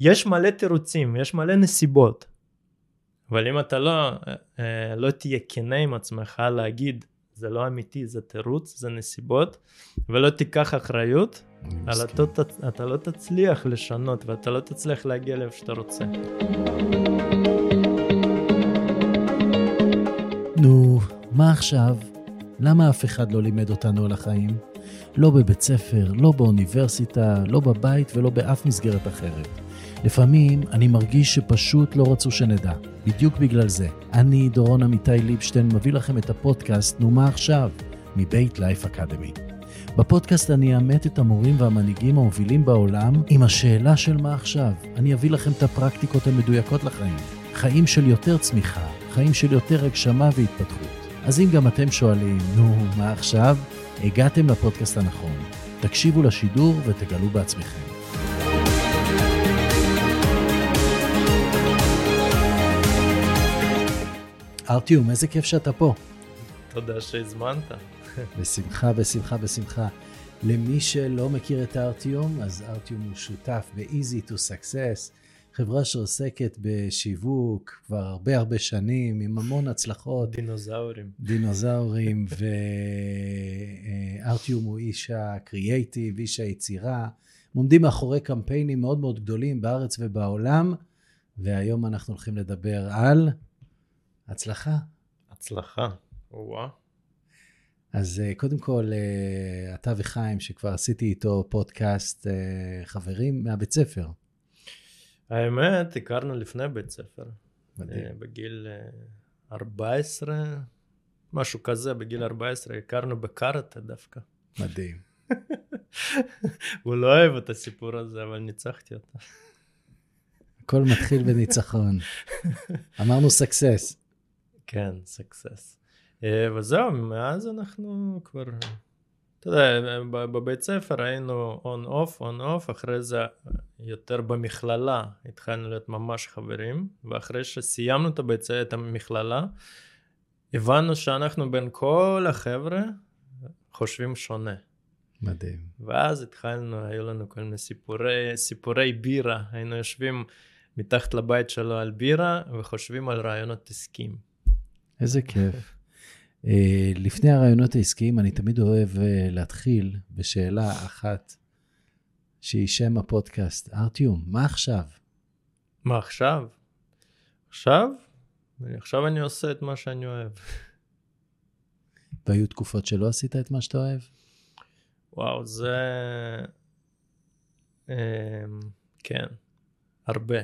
יש מלא תירוצים, יש מלא נסיבות. אבל אם אתה לא, אה, לא תהיה כנה עם עצמך להגיד, זה לא אמיתי, זה תירוץ, זה נסיבות, ולא תיקח אחריות, אתה, אתה לא תצליח לשנות ואתה לא תצליח להגיע לאיפה שאתה רוצה. נו, מה עכשיו? למה אף אחד לא לימד אותנו על החיים? לא בבית ספר, לא באוניברסיטה, לא בבית ולא באף מסגרת אחרת. לפעמים אני מרגיש שפשוט לא רצו שנדע. בדיוק בגלל זה. אני, דורון עמיתי ליבשטיין, מביא לכם את הפודקאסט "נו מה עכשיו?" מבית לייף אקדמי. בפודקאסט אני אאמת את המורים והמנהיגים המובילים בעולם עם השאלה של מה עכשיו. אני אביא לכם את הפרקטיקות המדויקות לחיים. חיים של יותר צמיחה, חיים של יותר הגשמה והתפתחות. אז אם גם אתם שואלים, נו, מה עכשיו? הגעתם לפודקאסט הנכון. תקשיבו לשידור ותגלו בעצמכם. ארטיום, איזה כיף שאתה פה. תודה שהזמנת. בשמחה, בשמחה, בשמחה. למי שלא מכיר את ארטיום, אז ארטיום הוא שותף ב-Easy to Success, חברה שעוסקת בשיווק כבר הרבה הרבה שנים, עם המון הצלחות. דינוזאורים. דינוזאורים, וארטיום הוא איש הקריאייטיב, איש היצירה. הם עומדים מאחורי קמפיינים מאוד מאוד גדולים בארץ ובעולם, והיום אנחנו הולכים לדבר על הצלחה. הצלחה, וואו. אז אה, קודם כל, אה, אתה וחיים, שכבר עשיתי איתו פודקאסט, אה, חברים מהבית ספר. האמת, הכרנו לפני בית ספר. מדהים. בגיל 14, משהו כזה, בגיל 14 הכרנו בקראטה דווקא. מדהים. הוא לא אוהב את הסיפור הזה, אבל ניצחתי אותו. הכל מתחיל בניצחון. אמרנו success. כן, success. אה, וזהו, מאז אנחנו כבר, אתה יודע, בבית ספר היינו on off, on off, אחרי זה יותר במכללה התחלנו להיות ממש חברים, ואחרי שסיימנו את, הבית, את המכללה, הבנו שאנחנו בין כל החבר'ה חושבים שונה. מדהים. ואז התחלנו, היו לנו כל מיני סיפורי, סיפורי בירה, היינו יושבים מתחת לבית שלו על בירה וחושבים על רעיונות עסקיים. איזה כיף. uh, לפני הרעיונות העסקיים, אני תמיד אוהב uh, להתחיל בשאלה אחת, שהיא שם הפודקאסט. ארטיום, מה עכשיו? מה עכשיו? עכשיו? עכשיו אני עושה את מה שאני אוהב. והיו תקופות שלא עשית את מה שאתה אוהב? וואו, זה... Um, כן, הרבה.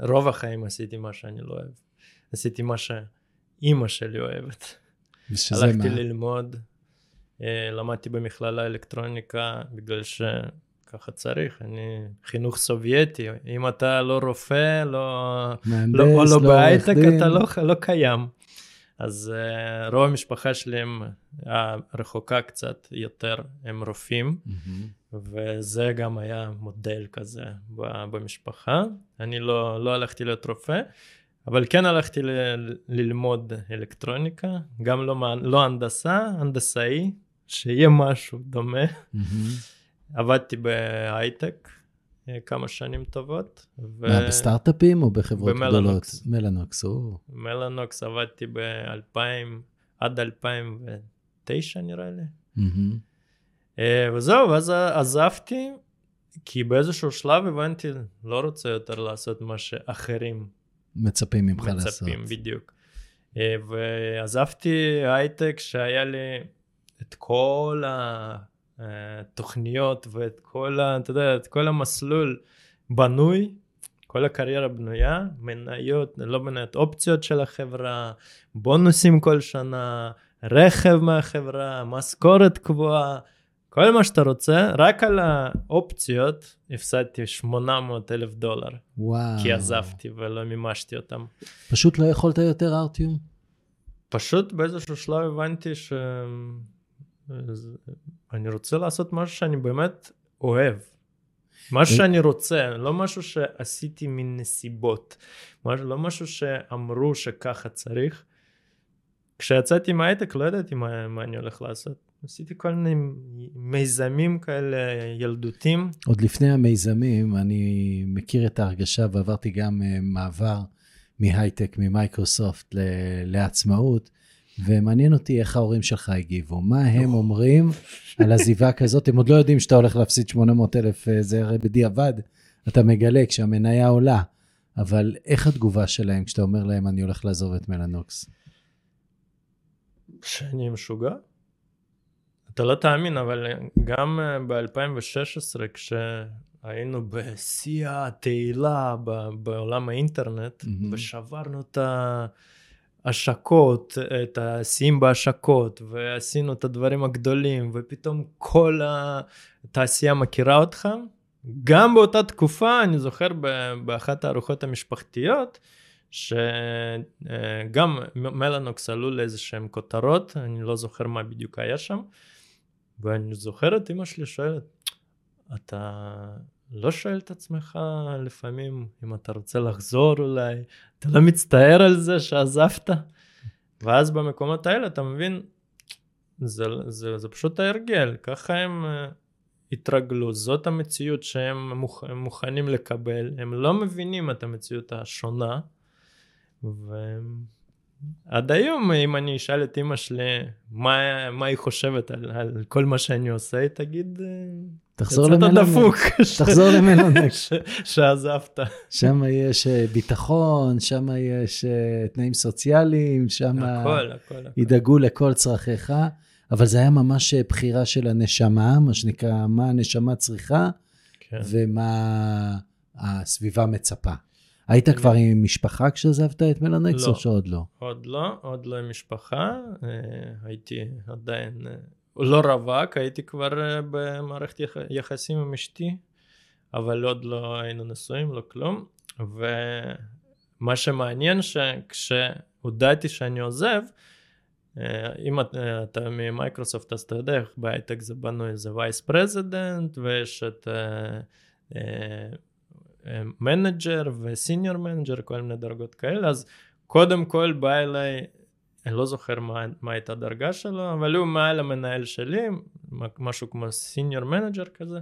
רוב החיים עשיתי מה שאני לא אוהב. עשיתי מה ש... אימא שלי אוהבת. הלכתי מה? ללמוד, אה, למדתי במכללה אלקטרוניקה בגלל שככה צריך, אני חינוך סובייטי, אם אתה לא רופא, לא, מהנדס, לא, לא, לא בהייטק, אתה לא, לא קיים. אז uh, רוב המשפחה שלי הם uh, רחוקה קצת יותר, הם רופאים, mm-hmm. וזה גם היה מודל כזה במשפחה. אני לא, לא הלכתי להיות רופא, אבל כן הלכתי ל- ללמוד אלקטרוניקה, גם לא, לא הנדסה, הנדסאי, שיהיה משהו דומה. Mm-hmm. עבדתי בהייטק אה, כמה שנים טובות. ו... מה, בסטארט-אפים או בחברות גדולות? מלאנוקס, או... מלאנוקס עבדתי ב-2000, עד 2009 נראה לי. Mm-hmm. וזהו, ואז עזבתי, כי באיזשהו שלב הבנתי, לא רוצה יותר לעשות מה שאחרים מצפים ממך מצפים, לעשות. מצפים, בדיוק. אה, ועזבתי הייטק שהיה לי את כל התוכניות ואת כל, ה, אתה יודע, את כל המסלול בנוי, כל הקריירה בנויה, מניות, לא מניות, אופציות של החברה, בונוסים כל שנה, רכב מהחברה, משכורת קבועה. כל מה שאתה רוצה, רק על האופציות הפסדתי 800 אלף דולר. וואו. כי עזבתי ולא מימשתי אותם. פשוט לא יכולת יותר ארטיום? פשוט באיזשהו שלב הבנתי שאני רוצה לעשות משהו שאני באמת אוהב. משהו שאני רוצה, לא משהו שעשיתי מנסיבות. לא משהו שאמרו שככה צריך. כשיצאתי מהייטק לא ידעתי מה, מה אני הולך לעשות. עשיתי כל מיני מיזמים כאלה ילדותים. עוד לפני המיזמים, אני מכיר את ההרגשה ועברתי גם uh, מעבר מהייטק, ממייקרוסופט לעצמאות, ומעניין אותי איך ההורים שלך הגיבו. מה הם אומרים על עזיבה כזאת? הם עוד לא יודעים שאתה הולך להפסיד 800 אלף, אה, זה הרי בדיעבד, אתה מגלה כשהמניה עולה. אבל איך התגובה שלהם כשאתה אומר להם, אני הולך לעזוב את מלנוקס? שאני משוגע? אתה לא תאמין, אבל גם אה, ב-2016, כשהיינו בשיא התהילה בעולם האינטרנט, mm-hmm. ושברנו את ההשקות, את השיאים בהשקות, ועשינו את הדברים הגדולים, ופתאום כל התעשייה מכירה אותך, גם באותה תקופה, אני זוכר באחת הארוחות המשפחתיות, שגם מלאנוקס עלו לאיזה שהם כותרות, אני לא זוכר מה בדיוק היה שם, ואני זוכר את אמא שלי שואלת, אתה לא שואל את עצמך לפעמים אם אתה רוצה לחזור אולי, אתה לא מצטער על זה שעזבת? ואז במקומות האלה אתה מבין, זה, זה, זה פשוט ההרגל, ככה הם התרגלו, זאת המציאות שהם מוכ... מוכנים לקבל, הם לא מבינים את המציאות השונה, ועד היום אם אני אשאל את אמא שלי מה, מה היא חושבת על, על כל מה שאני עושה, היא תגיד, תחזור למלונק, תחזור למלונק, שעזבת. שם יש אה, ביטחון, שם יש אה, תנאים סוציאליים, שם ידאגו לכל צרכיך. אבל זה היה ממש אה, בחירה של הנשמה, מה שנקרא, מה הנשמה צריכה, כן. ומה הסביבה מצפה. היית כבר עם משפחה כשעזבת את מלנקס, לא, או שעוד לא? עוד לא, עוד לא עם משפחה. אה, הייתי עדיין, אה, לא רווק, הייתי כבר במערכת יחסים עם אשתי, אבל עוד לא היינו נשואים, לא כלום. ומה שמעניין שכשהודעתי שאני עוזב, אם אתה ממייקרוסופט אז אתה יודע איך בהייטק זה בנוי איזה vice president ויש את manager ו senior manager כל מיני דרגות כאלה אז קודם כל בא אליי אני לא זוכר מה, מה הייתה הדרגה שלו אבל הוא מעל המנהל שלי משהו כמו senior manager כזה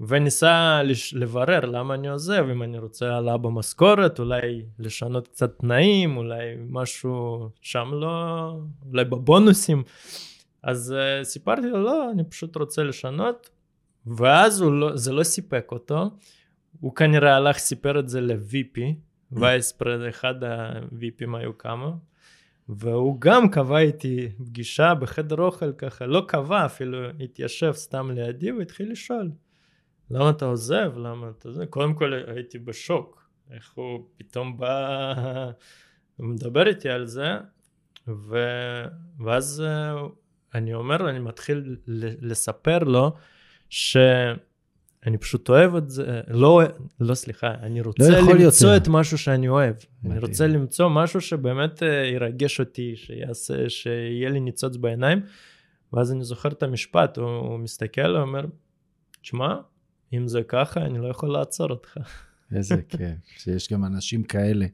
וניסה לברר למה אני עוזב, אם אני רוצה העלאה במשכורת, אולי לשנות קצת תנאים, אולי משהו שם לא, אולי בבונוסים. אז uh, סיפרתי לו, לא, אני פשוט רוצה לשנות, ואז לא, זה לא סיפק אותו. הוא כנראה הלך, סיפר את זה ל-VP, וייספרד, אחד ה-VPים היו כמה, והוא גם קבע איתי פגישה בחדר אוכל ככה, לא קבע אפילו, התיישב סתם לידי והתחיל לשאול. למה אתה עוזב? למה אתה זה? קודם כל הייתי בשוק, איך הוא פתאום בא, מדבר איתי על זה, ו... ואז אה, אני אומר, אני מתחיל לספר לו שאני פשוט אוהב את זה, לא, לא סליחה, אני לא רוצה לא למצוא יותר. את משהו שאני אוהב. מדהים. אני רוצה למצוא משהו שבאמת אה, ירגש אותי, שיעשה, שיהיה לי ניצוץ בעיניים. ואז אני זוכר את המשפט, הוא, הוא מסתכל ואומר, תשמע, אם זה ככה, אני לא יכול לעצור אותך. איזה כיף, שיש גם אנשים כאלה.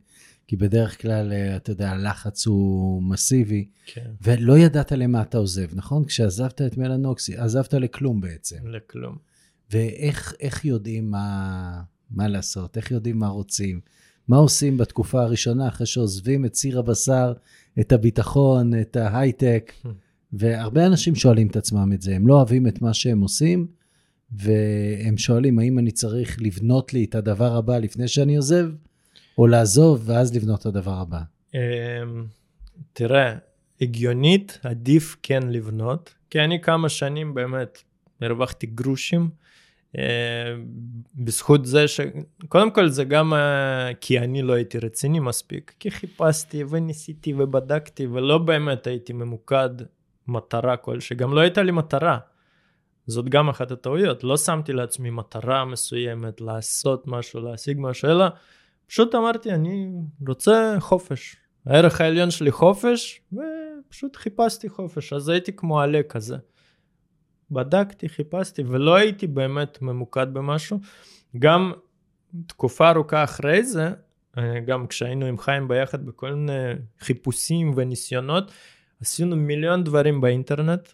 כי בדרך כלל, אה, אתה יודע, הלחץ הוא מסיבי, כן. ולא ידעת למה אתה עוזב, נכון? כשעזבת את מלנוקסי, עזבת לכלום בעצם. לכלום. ואיך יודעים מה, מה לעשות? איך יודעים מה רוצים? מה עושים בתקופה הראשונה, אחרי שעוזבים את סיר הבשר, את הביטחון, את ההייטק? והרבה אנשים שואלים את עצמם את זה, הם לא אוהבים את מה שהם עושים, והם שואלים, האם אני צריך לבנות לי את הדבר הבא לפני שאני עוזב, או לעזוב ואז לבנות את הדבר הבא? אמ, תראה, הגיונית עדיף כן לבנות, כי אני כמה שנים באמת הרווחתי גרושים. Uh, בזכות זה ש... קודם כל זה גם uh, כי אני לא הייתי רציני מספיק, כי חיפשתי וניסיתי ובדקתי ולא באמת הייתי ממוקד מטרה כלשהי, גם לא הייתה לי מטרה. זאת גם אחת הטעויות, לא שמתי לעצמי מטרה מסוימת לעשות משהו, להשיג משהו, אלא פשוט אמרתי אני רוצה חופש. הערך העליון שלי חופש, ופשוט חיפשתי חופש, אז הייתי כמו עלה כזה. בדקתי, חיפשתי, ולא הייתי באמת ממוקד במשהו. גם תקופה ארוכה אחרי זה, אה, גם כשהיינו עם חיים ביחד בכל מיני חיפושים וניסיונות, עשינו מיליון דברים באינטרנט,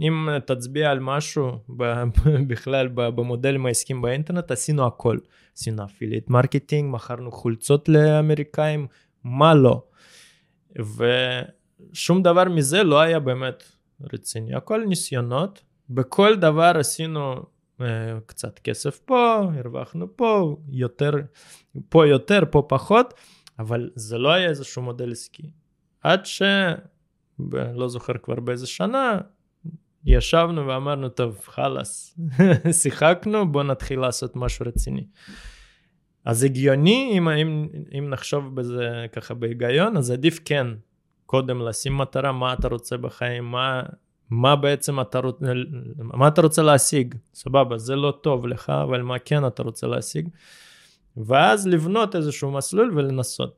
אם תצביע על משהו בכלל במודלים העסקיים באינטרנט, עשינו הכל. עשינו affiliate marketing, מכרנו חולצות לאמריקאים, מה לא. ושום דבר מזה לא היה באמת רציני, הכל ניסיונות. בכל דבר עשינו uh, קצת כסף פה, הרווחנו פה, יותר, פה יותר, פה פחות, אבל זה לא היה איזשהו מודל עסקי. עד ש... לא זוכר כבר באיזה שנה, ישבנו ואמרנו, טוב, חלאס, שיחקנו, בוא נתחיל לעשות משהו רציני. אז הגיוני, אם, אם, אם נחשוב בזה ככה בהיגיון, אז עדיף כן, קודם לשים מטרה, מה אתה רוצה בחיים, מה, מה בעצם אתה, רוצה, מה אתה רוצה להשיג, סבבה, זה לא טוב לך, אבל מה כן אתה רוצה להשיג, ואז לבנות איזשהו מסלול ולנסות.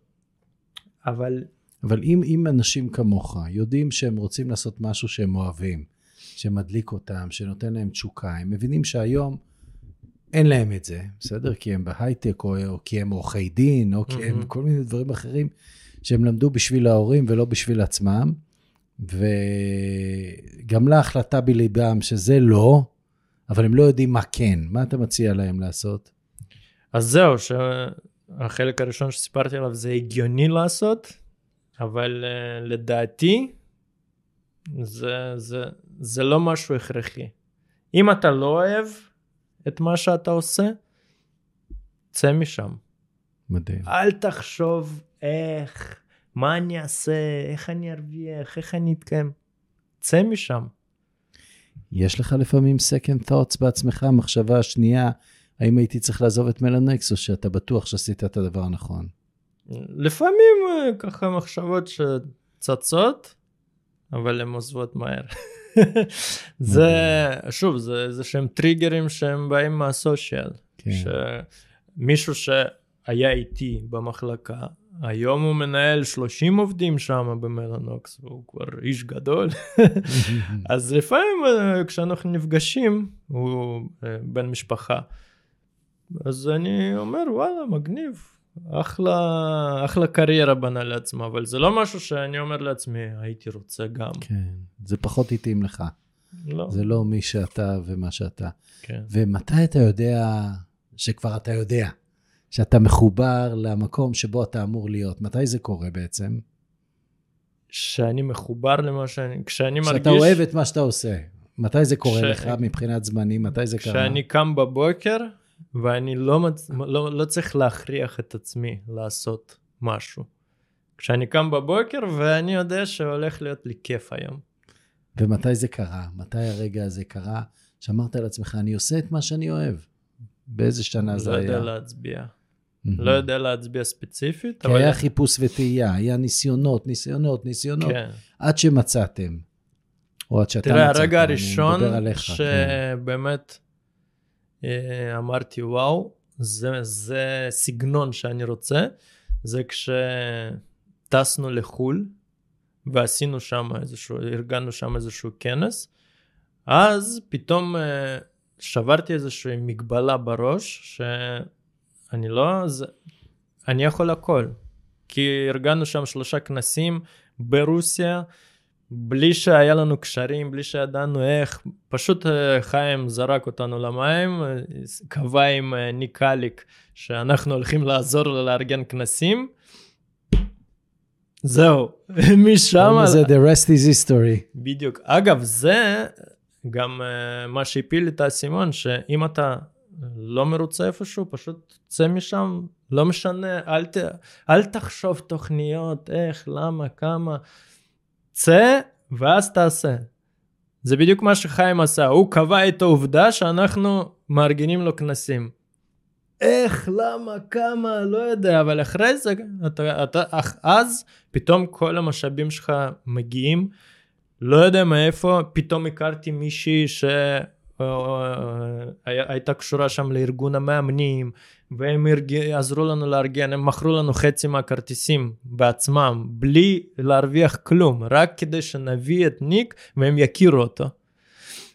אבל... אבל אם, אם אנשים כמוך יודעים שהם רוצים לעשות משהו שהם אוהבים, שמדליק אותם, שנותן להם תשוקה, הם מבינים שהיום אין להם את זה, בסדר? כי הם בהייטק, או, או כי הם עורכי דין, או כי הם כל מיני דברים אחרים שהם למדו בשביל ההורים ולא בשביל עצמם. וגם לה החלטה בליבם שזה לא, אבל הם לא יודעים מה כן. מה אתה מציע להם לעשות? אז זהו, שהחלק הראשון שסיפרתי עליו זה הגיוני לעשות, אבל uh, לדעתי זה, זה, זה לא משהו הכרחי. אם אתה לא אוהב את מה שאתה עושה, צא משם. מדהים. אל תחשוב איך, מה אני אעשה, איך אני ארוויח, איך אני אתקיים. צא משם. יש לך לפעמים second thoughts בעצמך, מחשבה שנייה, האם הייתי צריך לעזוב את מלנקס, או שאתה בטוח שעשית את הדבר הנכון? לפעמים אה, ככה מחשבות שצצות, אבל הן עוזבות מהר. זה, שוב, זה איזה שהם טריגרים שהם באים מהסושיאל. כן. שמישהו שהיה איתי במחלקה, היום הוא מנהל 30 עובדים שם במלנוקס, והוא כבר איש גדול. אז לפעמים אה, כשאנחנו נפגשים, הוא אה, בן משפחה, אז אני אומר, וואלה, מגניב, אחלה, אחלה קריירה בנה לעצמה, אבל זה לא משהו שאני אומר לעצמי, הייתי רוצה גם. כן, זה פחות התאים לך. לא. זה לא מי שאתה ומה שאתה. כן. ומתי אתה יודע שכבר אתה יודע, שאתה מחובר למקום שבו אתה אמור להיות? מתי זה קורה בעצם? שאני מחובר למה שאני, כשאני מרגיש... שאתה אוהב את מה שאתה עושה. מתי זה קורה ש... לך מבחינת זמנים? מתי זה קרה? כשאני קם בבוקר, ואני לא, מצ... לא, לא צריך להכריח את עצמי לעשות משהו. כשאני קם בבוקר ואני יודע שהולך להיות לי כיף היום. ומתי זה קרה? מתי הרגע הזה קרה? שאמרת לעצמך, אני עושה את מה שאני אוהב. באיזה שנה זה היה? לא יודע להצביע. Mm-hmm. לא יודע להצביע ספציפית, כי אבל... היה חיפוש וטעייה, היה ניסיונות, ניסיונות, ניסיונות, כן. עד שמצאתם. או עד שאתה מצאת. תראה, הרגע הראשון שבאמת... כן. אה, אמרתי וואו זה זה סגנון שאני רוצה זה כשטסנו לחו"ל ועשינו שם איזשהו ארגנו שם איזשהו כנס אז פתאום אה, שברתי איזושהי מגבלה בראש שאני לא זה אני יכול הכל כי ארגנו שם שלושה כנסים ברוסיה בלי שהיה לנו קשרים, בלי שידענו איך, פשוט אה, חיים זרק אותנו למים, אה, קבע עם אה, ניקליק שאנחנו הולכים לעזור לו לארגן כנסים. זהו, משם... זה the rest is history. בדיוק. אגב, זה גם מה שהפיל את האסימון, שאם אתה לא מרוצה איפשהו, פשוט צא משם, לא משנה, אל, ת, אל תחשוב תוכניות, איך, למה, כמה. צא ואז תעשה. זה בדיוק מה שחיים עשה, הוא קבע את העובדה שאנחנו מארגנים לו כנסים. איך, למה, כמה, לא יודע, אבל אחרי זה, אתה, אתה, אז פתאום כל המשאבים שלך מגיעים, לא יודע מאיפה, פתאום הכרתי מישהי ש... הייתה קשורה שם לארגון המאמנים והם עזרו לנו לארגן הם מכרו לנו חצי מהכרטיסים בעצמם בלי להרוויח כלום רק כדי שנביא את ניק והם יכירו אותו.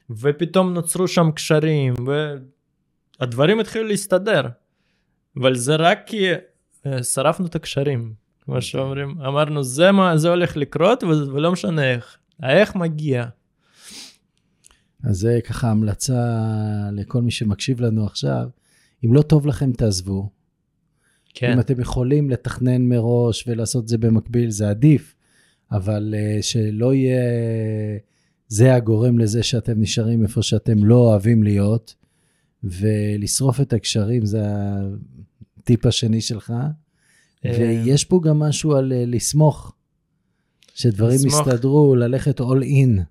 ופתאום נוצרו שם קשרים והדברים התחילו להסתדר אבל זה רק כי אה, שרפנו את הקשרים כמו שאומרים אמרנו זה מה זה הולך לקרות ולא משנה איך האיך מגיע. אז זה ככה המלצה לכל מי שמקשיב לנו עכשיו. אם לא טוב לכם, תעזבו. כן. אם אתם יכולים לתכנן מראש ולעשות זה במקביל, זה עדיף, אבל uh, שלא יהיה... זה הגורם לזה שאתם נשארים איפה שאתם לא אוהבים להיות, ולשרוף את הקשרים, זה הטיפ השני שלך. אה. ויש פה גם משהו על uh, לסמוך, שדברים. יסתדרו, ללכת all in.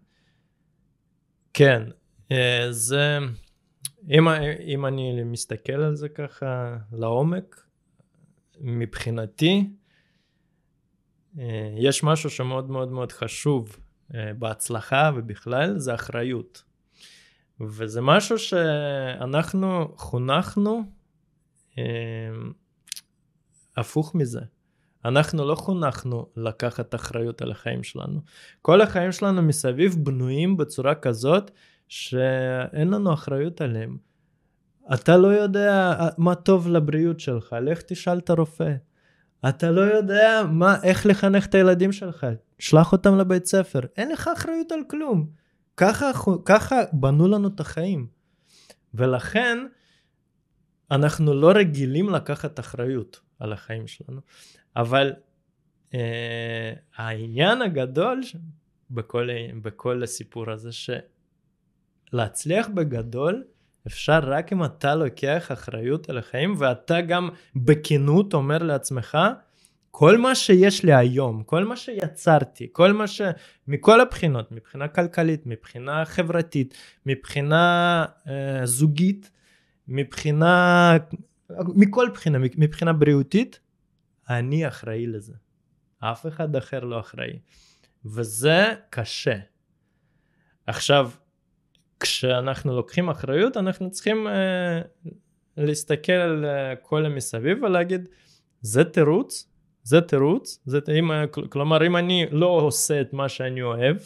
כן, זה... אם, אם אני מסתכל על זה ככה לעומק, מבחינתי, אה, יש משהו שמאוד מאוד מאוד חשוב אה, בהצלחה ובכלל, זה אחריות. וזה משהו שאנחנו חונכנו אה, הפוך מזה. אנחנו לא חונכנו לקחת אחריות על החיים שלנו. כל החיים שלנו מסביב בנויים בצורה כזאת שאין לנו אחריות עליהם. אתה לא יודע מה טוב לבריאות שלך, לך תשאל את הרופא. אתה לא יודע מה, איך לחנך את הילדים שלך, שלח אותם לבית ספר. אין לך אחריות על כלום. ככה, ככה בנו לנו את החיים. ולכן אנחנו לא רגילים לקחת אחריות על החיים שלנו. אבל אה, העניין הגדול בכל, בכל הסיפור הזה, שלהצליח בגדול, אפשר רק אם אתה לוקח אחריות על החיים ואתה גם בכנות אומר לעצמך, כל מה שיש לי היום, כל מה שיצרתי, כל מה ש... מכל הבחינות, מבחינה כלכלית, מבחינה חברתית, מבחינה אה, זוגית, מבחינה... מכל בחינה, מבחינה בריאותית, אני אחראי לזה. אף אחד אחר לא אחראי. וזה קשה. עכשיו, כשאנחנו לוקחים אחריות אנחנו צריכים uh, להסתכל על uh, כל המסביב ולהגיד זה תירוץ זה תירוץ זה אם, כלומר אם אני לא עושה את מה שאני אוהב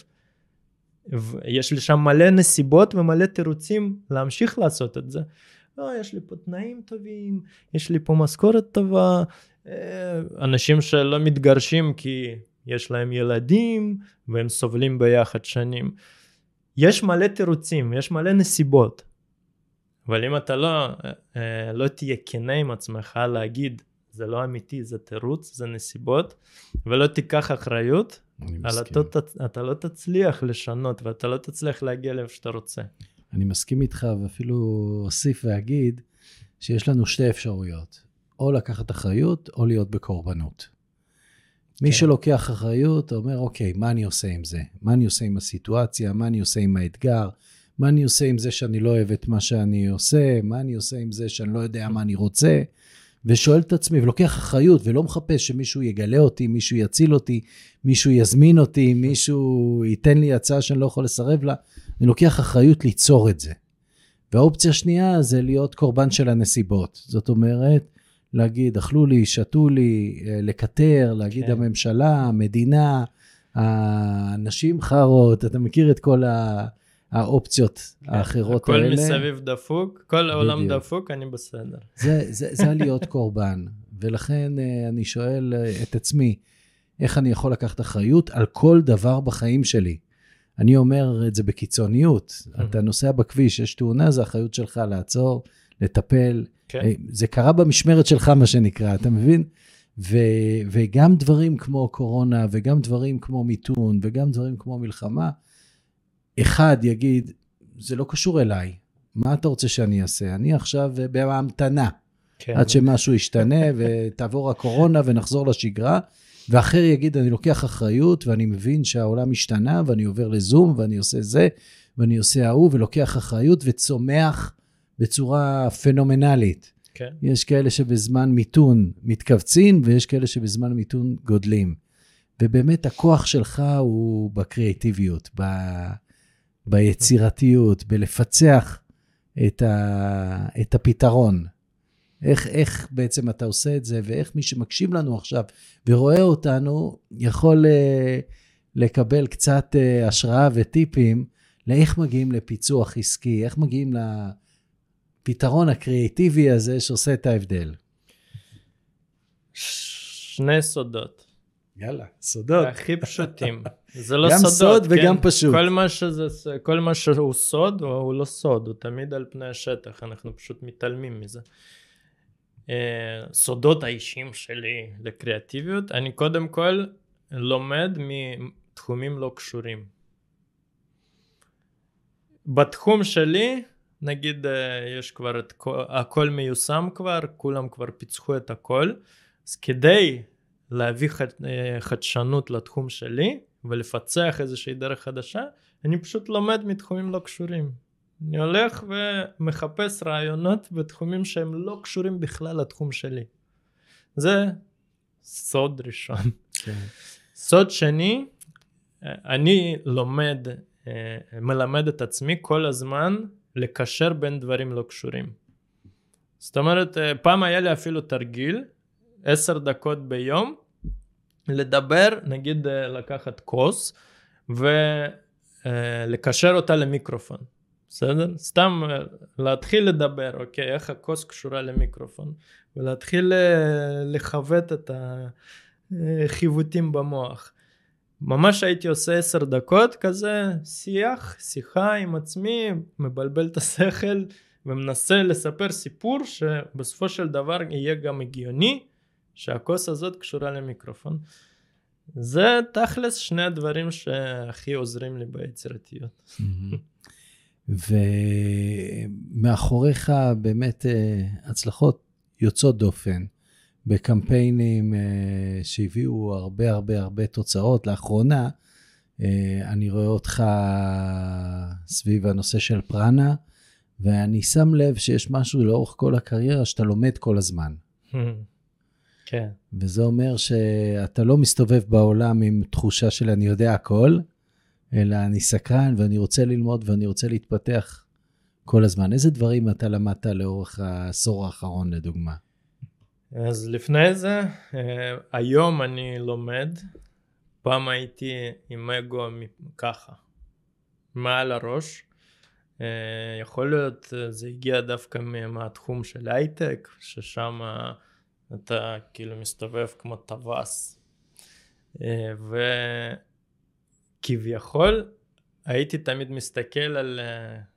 יש לי שם מלא נסיבות ומלא תירוצים להמשיך לעשות את זה. לא, יש לי פה תנאים טובים, יש לי פה משכורת טובה, אה, אנשים שלא מתגרשים כי יש להם ילדים והם סובלים ביחד שנים. יש מלא תירוצים, יש מלא נסיבות. אבל אם אתה לא, אה, לא תהיה כנה עם עצמך להגיד זה לא אמיתי, זה תירוץ, זה נסיבות, ולא תיקח אחריות, על אתה, אתה לא תצליח לשנות ואתה לא תצליח להגיע לאיפה שאתה רוצה. אני מסכים איתך ואפילו אוסיף ואגיד שיש לנו שתי אפשרויות, או לקחת אחריות או להיות בקורבנות. מי כן. שלוקח אחריות אומר, אוקיי, מה אני עושה עם זה? מה אני עושה עם הסיטואציה? מה אני עושה עם האתגר? מה אני עושה עם זה שאני לא אוהב את מה שאני עושה? מה אני עושה עם זה שאני לא יודע מה אני רוצה? ושואל את עצמי, ולוקח אחריות, ולא מחפש שמישהו יגלה אותי, מישהו יציל אותי, מישהו יזמין אותי, מישהו ייתן לי הצעה שאני לא יכול לסרב לה. אני לוקח אחריות ליצור את זה. והאופציה השנייה זה להיות קורבן של הנסיבות. זאת אומרת, להגיד, אכלו לי, שתו לי, אה, לקטר, להגיד כן. הממשלה, המדינה, הנשים חרות, אתה מכיר את כל האופציות כן. האחרות הכל האלה. הכל מסביב דפוק, כל העולם דפוק, אני בסדר. זה, זה, זה להיות קורבן, ולכן אה, אני שואל אה, את עצמי, איך אני יכול לקחת אחריות על כל דבר בחיים שלי? אני אומר את זה בקיצוניות. אתה נוסע בכביש, יש תאונה, זו אחריות שלך לעצור, לטפל, כן. אה, זה קרה במשמרת שלך, מה שנקרא, אתה מבין? ו, וגם דברים כמו קורונה, וגם דברים כמו מיתון, וגם דברים כמו מלחמה, אחד יגיד, זה לא קשור אליי, מה אתה רוצה שאני אעשה? אני עכשיו בהמתנה, כן. עד שמשהו ישתנה ותעבור הקורונה ונחזור לשגרה, ואחר יגיד, אני לוקח אחריות ואני מבין שהעולם השתנה ואני עובר לזום ואני עושה זה ואני עושה ההוא ולוקח אחריות וצומח בצורה פנומנלית. כן. יש כאלה שבזמן מיתון מתכווצים, ויש כאלה שבזמן מיתון גודלים. ובאמת הכוח שלך הוא בקריאטיביות, ב... ביצירתיות, בלפצח את, ה... את הפתרון. איך, איך בעצם אתה עושה את זה, ואיך מי שמקשיב לנו עכשיו ורואה אותנו, יכול uh, לקבל קצת uh, השראה וטיפים לאיך מגיעים לפיצוח עסקי, איך מגיעים ל... לה... הפתרון הקריאיטיבי הזה שעושה את ההבדל? שני סודות. יאללה, סודות. הכי פשוטים. זה לא גם סודות, סוד כן? וגם פשוט. כל מה, שזה, כל מה שהוא סוד הוא, לא סוד, הוא תמיד על פני השטח, אנחנו פשוט מתעלמים מזה. אה, סודות האישיים שלי לקריאטיביות, אני קודם כל לומד מתחומים לא קשורים. בתחום שלי, נגיד אה, יש כבר את כל, הכל מיושם כבר, כולם כבר פיצחו את הכל, אז כדי להביא חד, אה, חדשנות לתחום שלי ולפצח איזושהי דרך חדשה, אני פשוט לומד מתחומים לא קשורים. אני הולך ומחפש רעיונות בתחומים שהם לא קשורים בכלל לתחום שלי. זה סוד ראשון. כן. סוד שני, אני לומד, אה, מלמד את עצמי כל הזמן לקשר בין דברים לא קשורים. זאת אומרת, אה, פעם היה לי אפילו תרגיל, עשר דקות ביום, לדבר, נגיד אה, לקחת כוס ולקשר אותה למיקרופון. בסדר? סתם אה, להתחיל לדבר, אוקיי, איך הכוס קשורה למיקרופון, ולהתחיל אה, לכבט את החיווטים במוח. ממש הייתי עושה עשר דקות כזה שיח, שיחה עם עצמי, מבלבל את השכל ומנסה לספר סיפור שבסופו של דבר יהיה גם הגיוני שהכוס הזאת קשורה למיקרופון. זה תכלס שני הדברים שהכי עוזרים לי ביצירתיות. ומאחוריך באמת אה, הצלחות יוצאות דופן בקמפיינים אה, שהביאו הרבה הרבה הרבה תוצאות. לאחרונה אה, אני רואה אותך סביב הנושא של פראנה, ואני שם לב שיש משהו לאורך כל הקריירה שאתה לומד כל הזמן. כן. וזה אומר שאתה לא מסתובב בעולם עם תחושה של אני יודע הכל, אלא אני סקרן ואני רוצה ללמוד ואני רוצה להתפתח כל הזמן. איזה דברים אתה למדת לאורך העשור האחרון, לדוגמה? אז לפני זה, אה, היום אני לומד. פעם הייתי עם אגו ככה, מעל הראש. אה, יכול להיות אה, זה הגיע דווקא מהתחום של הייטק, ששם אתה כאילו מסתובב כמו טווס. וכביכול הייתי תמיד מסתכל על,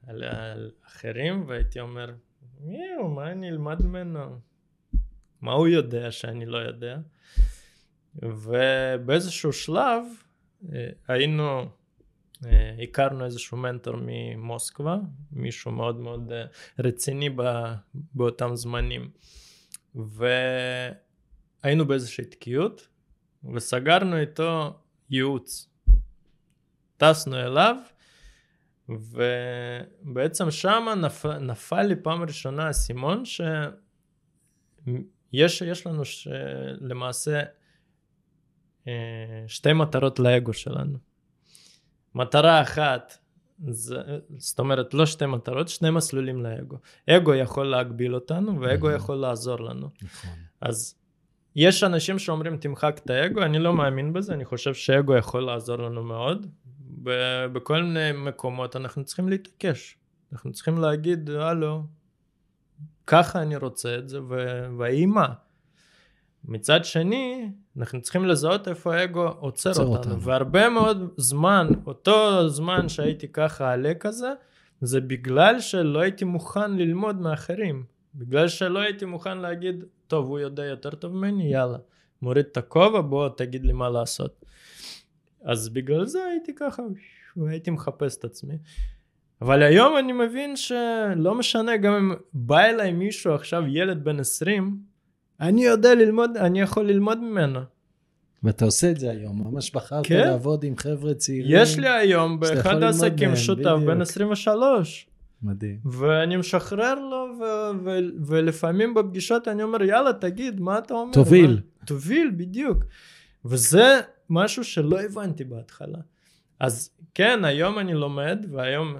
על, על אחרים והייתי אומר, מיהו, מה אני אלמד ממנו? מה הוא יודע שאני לא יודע? ובאיזשהו שלב אה, היינו, אה, הכרנו איזשהו מנטור ממוסקבה, מישהו מאוד מאוד אה, רציני באותם זמנים. והיינו באיזושהי תקיעות וסגרנו איתו ייעוץ. טסנו אליו ובעצם שם נפל, נפל לי פעם ראשונה האסימון שיש יש לנו ש, למעשה אה, שתי מטרות לאגו שלנו. מטרה אחת זה, זאת אומרת לא שתי מטרות, שני מסלולים לאגו. אגו יכול להגביל אותנו ואגו יכול לעזור לנו. נכון. אז יש אנשים שאומרים תמחק את האגו, אני לא מאמין בזה, אני חושב שאגו יכול לעזור לנו מאוד. בכל מיני מקומות אנחנו צריכים להתעקש. אנחנו צריכים להגיד, הלו, ככה אני רוצה את זה, ויהי מה. מצד שני, אנחנו צריכים לזהות איפה האגו עוצר אותנו. אותנו. והרבה מאוד זמן, אותו זמן שהייתי ככה עלה כזה, זה בגלל שלא הייתי מוכן ללמוד מאחרים. בגלל שלא הייתי מוכן להגיד, טוב, הוא יודע יותר טוב ממני, יאללה. מוריד את הכובע, בוא תגיד לי מה לעשות. אז בגלל זה הייתי ככה, והייתי מחפש את עצמי. אבל היום אני מבין שלא משנה, גם אם בא אליי מישהו עכשיו, ילד בן 20, אני יודע ללמוד, אני יכול ללמוד ממנו. ואתה עושה את זה היום, ממש בחרת כן? לעבוד עם חבר'ה צעירים. יש לי היום באחד העסקים שותף בן 23. מדהים. ואני משחרר לו, ו- ו- ולפעמים בפגישות אני אומר, יאללה, תגיד, מה אתה אומר? תוביל. מה? תוביל, בדיוק. וזה משהו שלא הבנתי בהתחלה. אז כן, היום אני לומד, והיום,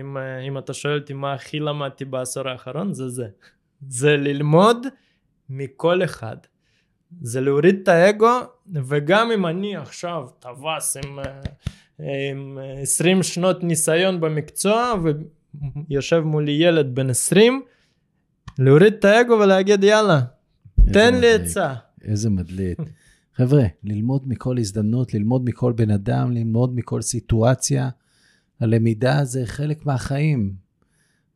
אם, אם אתה שואל אותי מה הכי למדתי בעשור האחרון, זה זה. זה ללמוד מכל אחד. זה להוריד את האגו, וגם אם אני עכשיו טווס עם, עם 20 שנות ניסיון במקצוע, ויושב מולי ילד בן 20, להוריד את האגו ולהגיד יאללה, תן לי עצה. איזה מדליק. חבר'ה, ללמוד מכל הזדמנות, ללמוד מכל בן אדם, ללמוד מכל סיטואציה. הלמידה זה חלק מהחיים.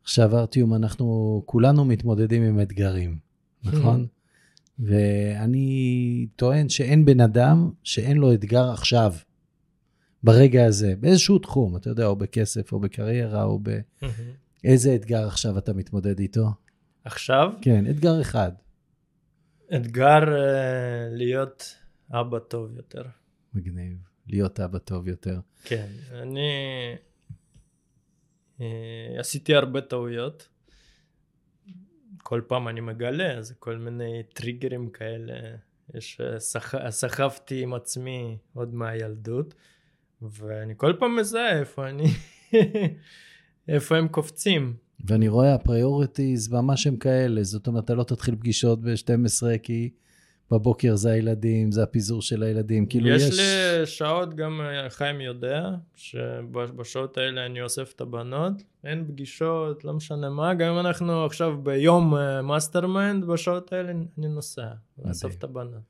עכשיו, ארטיום, אנחנו כולנו מתמודדים עם אתגרים, נכון? ואני טוען שאין בן אדם שאין לו אתגר עכשיו, ברגע הזה, באיזשהו תחום, אתה יודע, או בכסף, או בקריירה, או ב... איזה אתגר עכשיו אתה מתמודד איתו? עכשיו? כן, אתגר אחד. אתגר uh, להיות אבא טוב יותר. מגניב, להיות אבא טוב יותר. כן, אני uh, עשיתי הרבה טעויות. כל פעם אני מגלה, אז כל מיני טריגרים כאלה. יש, אה, עם עצמי עוד מהילדות, ואני כל פעם מזהה איפה אני, איפה הם קופצים. ואני רואה ה priorities ממש הם כאלה, זאת אומרת, אתה לא תתחיל פגישות ב-12 כי בבוקר זה הילדים, זה הפיזור של הילדים, כאילו יש... יש לי שעות, גם אה, חיים יודע, שבשעות האלה אני אוסף את הבנות, אין פגישות, לא משנה מה, גם אם אנחנו עכשיו ביום master uh, mind, בשעות האלה אני נוסע, אוסף את הבנות.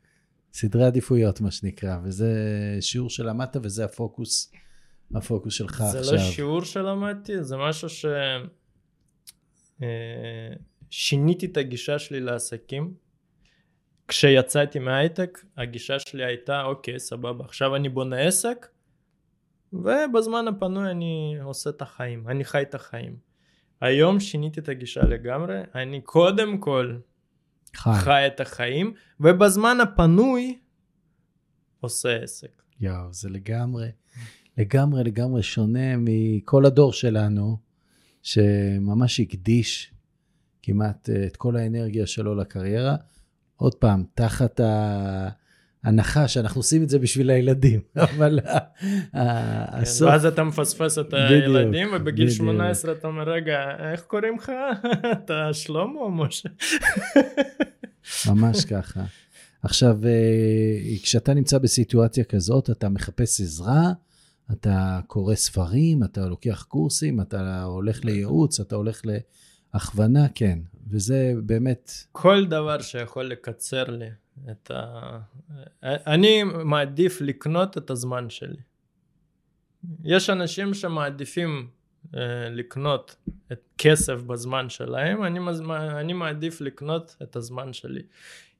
סדרי עדיפויות, מה שנקרא, וזה שיעור שלמדת וזה הפוקוס, הפוקוס שלך זה עכשיו. זה לא שיעור שלמדתי, זה משהו ש... אה, שיניתי את הגישה שלי לעסקים. כשיצאתי מהייטק הגישה שלי הייתה אוקיי סבבה עכשיו אני בונה עסק ובזמן הפנוי אני עושה את החיים אני חי את החיים. היום שיניתי את הגישה לגמרי אני קודם כל חי, חי את החיים ובזמן הפנוי עושה עסק. יואו זה לגמרי לגמרי לגמרי שונה מכל הדור שלנו שממש הקדיש כמעט אה, את כל האנרגיה שלו לקריירה. עוד פעם, תחת ההנחה שאנחנו עושים את זה בשביל הילדים, אבל כן, הסוף... ואז אתה מפספס את הילדים, ובגיל 18 אתה אומר, רגע, איך קוראים לך? אתה שלמה או משה? ממש ככה. עכשיו, אה, כשאתה נמצא בסיטואציה כזאת, אתה מחפש עזרה, אתה קורא ספרים, אתה לוקח קורסים, אתה הולך לייעוץ, אתה הולך להכוונה, כן. וזה באמת... כל דבר שיכול לקצר לי את ה... אני מעדיף לקנות את הזמן שלי. יש אנשים שמעדיפים uh, לקנות את כסף בזמן שלהם, אני, אני מעדיף לקנות את הזמן שלי.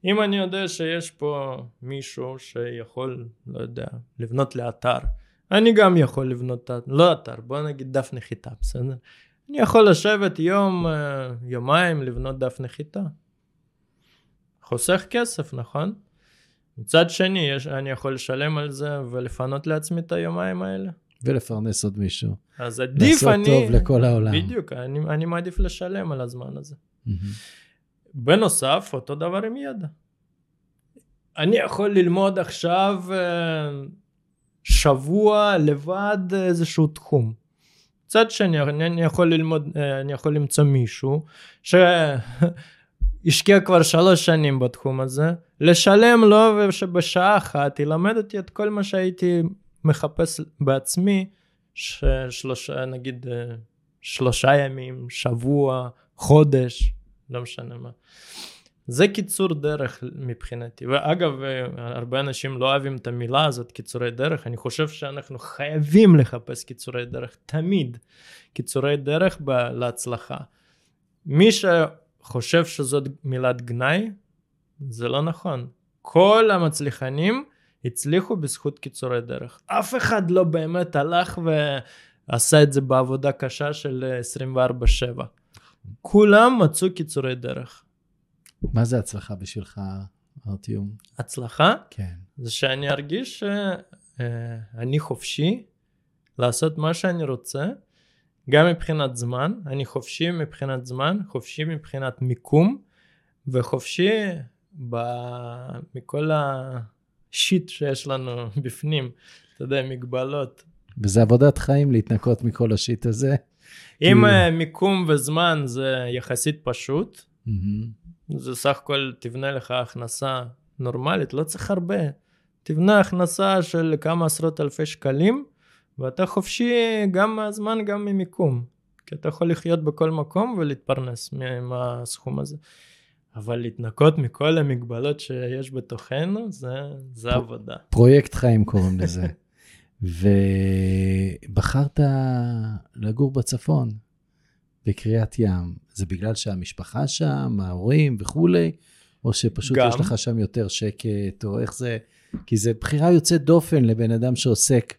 אם אני יודע שיש פה מישהו שיכול, לא יודע, לבנות לי אתר, אני גם יכול לבנות, לא אתר, בוא נגיד דף נחיתה, בסדר? אני יכול לשבת יום, אה, יומיים לבנות דף נחיתה. חוסך כסף, נכון? מצד שני, יש, אני יכול לשלם על זה ולפנות לעצמי את היומיים האלה. ולפרנס עוד מישהו. אז עדיף אני... לעשות טוב לכל העולם. בדיוק, אני, אני מעדיף לשלם על הזמן הזה. Mm-hmm. בנוסף, אותו דבר עם ידע. אני יכול ללמוד עכשיו אה, שבוע לבד איזשהו תחום. מצד שני אני יכול ללמוד, אה, אני יכול למצוא מישהו שהשקיע כבר שלוש שנים בתחום הזה, לשלם לו ושבשעה אחת ילמד אותי את כל מה שהייתי מחפש בעצמי, שלושה, נגיד אה, שלושה ימים, שבוע, חודש, לא משנה מה. זה קיצור דרך מבחינתי. ואגב הרבה אנשים לא אוהבים את המילה הזאת קיצורי דרך. אני חושב שאנחנו חייבים לחפש קיצורי דרך תמיד קיצורי דרך ב- להצלחה. מי שחושב שזאת מילת גנאי זה לא נכון. כל המצליחנים הצליחו בזכות קיצורי דרך. אף אחד לא באמת הלך ועשה את זה בעבודה קשה של 24/7 כולם מצאו קיצורי דרך מה זה הצלחה בשבילך, ארטיום? הצלחה? כן. זה שאני ארגיש שאני חופשי לעשות מה שאני רוצה, גם מבחינת זמן, אני חופשי מבחינת זמן, חופשי מבחינת מיקום, וחופשי ב... מכל השיט שיש לנו בפנים, אתה יודע, מגבלות. וזה עבודת חיים להתנקות מכל השיט הזה. אם כי... מיקום וזמן זה יחסית פשוט, mm-hmm. זה סך הכל תבנה לך הכנסה נורמלית, לא צריך הרבה. תבנה הכנסה של כמה עשרות אלפי שקלים, ואתה חופשי גם מהזמן, גם ממיקום. כי אתה יכול לחיות בכל מקום ולהתפרנס מהסכום הזה. אבל להתנקות מכל המגבלות שיש בתוכנו, זה, זה פ- עבודה. פרויקט חיים קוראים לזה. ובחרת לגור בצפון, בקריית ים. זה בגלל שהמשפחה שם, ההורים וכולי, או שפשוט גם. יש לך שם יותר שקט, או איך זה... כי זה בחירה יוצאת דופן לבן אדם שעוסק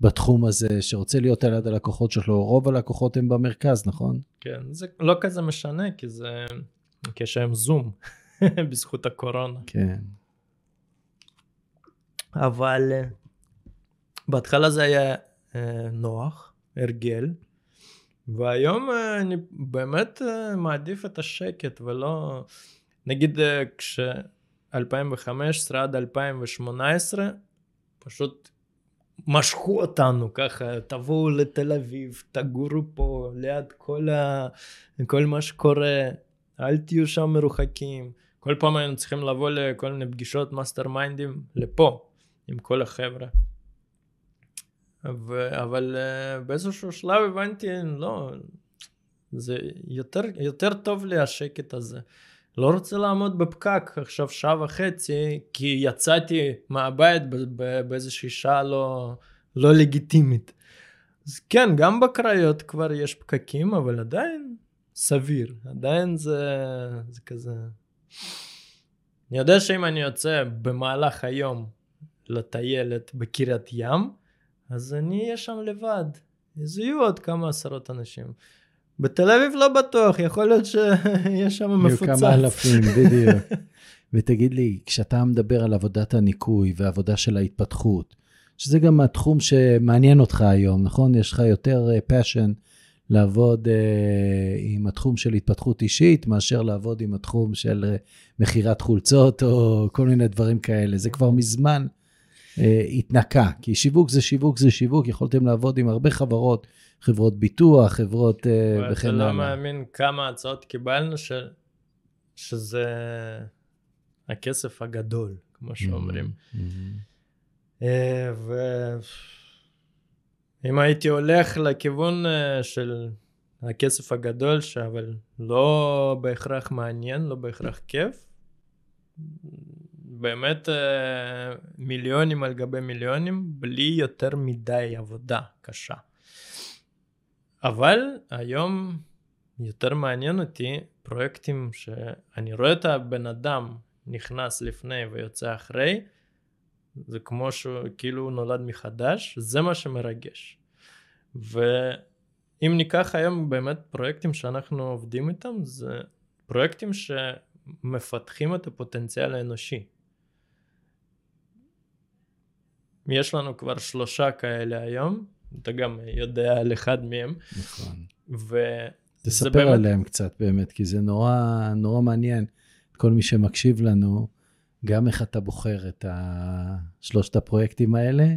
בתחום הזה, שרוצה להיות על יד הלקוחות שלו. רוב הלקוחות הם במרכז, נכון? כן, זה לא כזה משנה, כי זה... כי יש היום זום, בזכות הקורונה. כן. אבל אה, בהתחלה זה היה אה, נוח, הרגל, והיום אה, אני באמת מעדיף את השקט ולא... נגיד כש... 2015 עד 2018 פשוט משכו אותנו ככה, תבואו לתל אביב, תגורו פה ליד כל, ה... כל מה שקורה, אל תהיו שם מרוחקים. כל פעם היינו צריכים לבוא לכל מיני פגישות mastermind ים לפה, עם כל החבר'ה. ו... אבל uh, באיזשהו שלב הבנתי, לא, זה יותר, יותר טוב לי השקט הזה. לא רוצה לעמוד בפקק עכשיו שעה וחצי, כי יצאתי מהבית באיזושהי שעה לא, לא לגיטימית. אז כן, גם בקריות כבר יש פקקים, אבל עדיין סביר. עדיין זה, זה כזה... אני יודע שאם אני יוצא במהלך היום לטיילת בקריית ים, אז אני אהיה שם לבד. אז יהיו עוד כמה עשרות אנשים. בתל אביב לא בטוח, יכול להיות שיש שם מפוצץ. יהיו כמה אלפים, בדיוק. ותגיד לי, כשאתה מדבר על עבודת הניקוי ועבודה של ההתפתחות, שזה גם התחום שמעניין אותך היום, נכון? יש לך יותר passion uh, לעבוד uh, עם התחום של התפתחות אישית, מאשר לעבוד עם התחום של uh, מכירת חולצות או כל מיני דברים כאלה. זה כבר מזמן התנקה, כי שיווק זה שיווק זה שיווק, יכולתם לעבוד עם הרבה חברות חברות ביטוח, חברות uh, וכן הלאה. אתה לא מאמין כמה הצעות קיבלנו ש... שזה הכסף הגדול, כמו שאומרים. Mm-hmm. Uh, ואם הייתי הולך לכיוון של הכסף הגדול, אבל לא בהכרח מעניין, לא בהכרח כיף, באמת מיליונים על גבי מיליונים, בלי יותר מדי עבודה קשה. אבל היום יותר מעניין אותי פרויקטים שאני רואה את הבן אדם נכנס לפני ויוצא אחרי, זה כמו שהוא כאילו נולד מחדש, זה מה שמרגש. ואם ניקח היום באמת פרויקטים שאנחנו עובדים איתם, זה פרויקטים שמפתחים את הפוטנציאל האנושי. יש לנו כבר שלושה כאלה היום, אתה גם יודע על אחד מהם. נכון. ו... תספר באמת... עליהם קצת באמת, כי זה נורא, נורא מעניין. כל מי שמקשיב לנו, גם איך אתה בוחר את שלושת הפרויקטים האלה,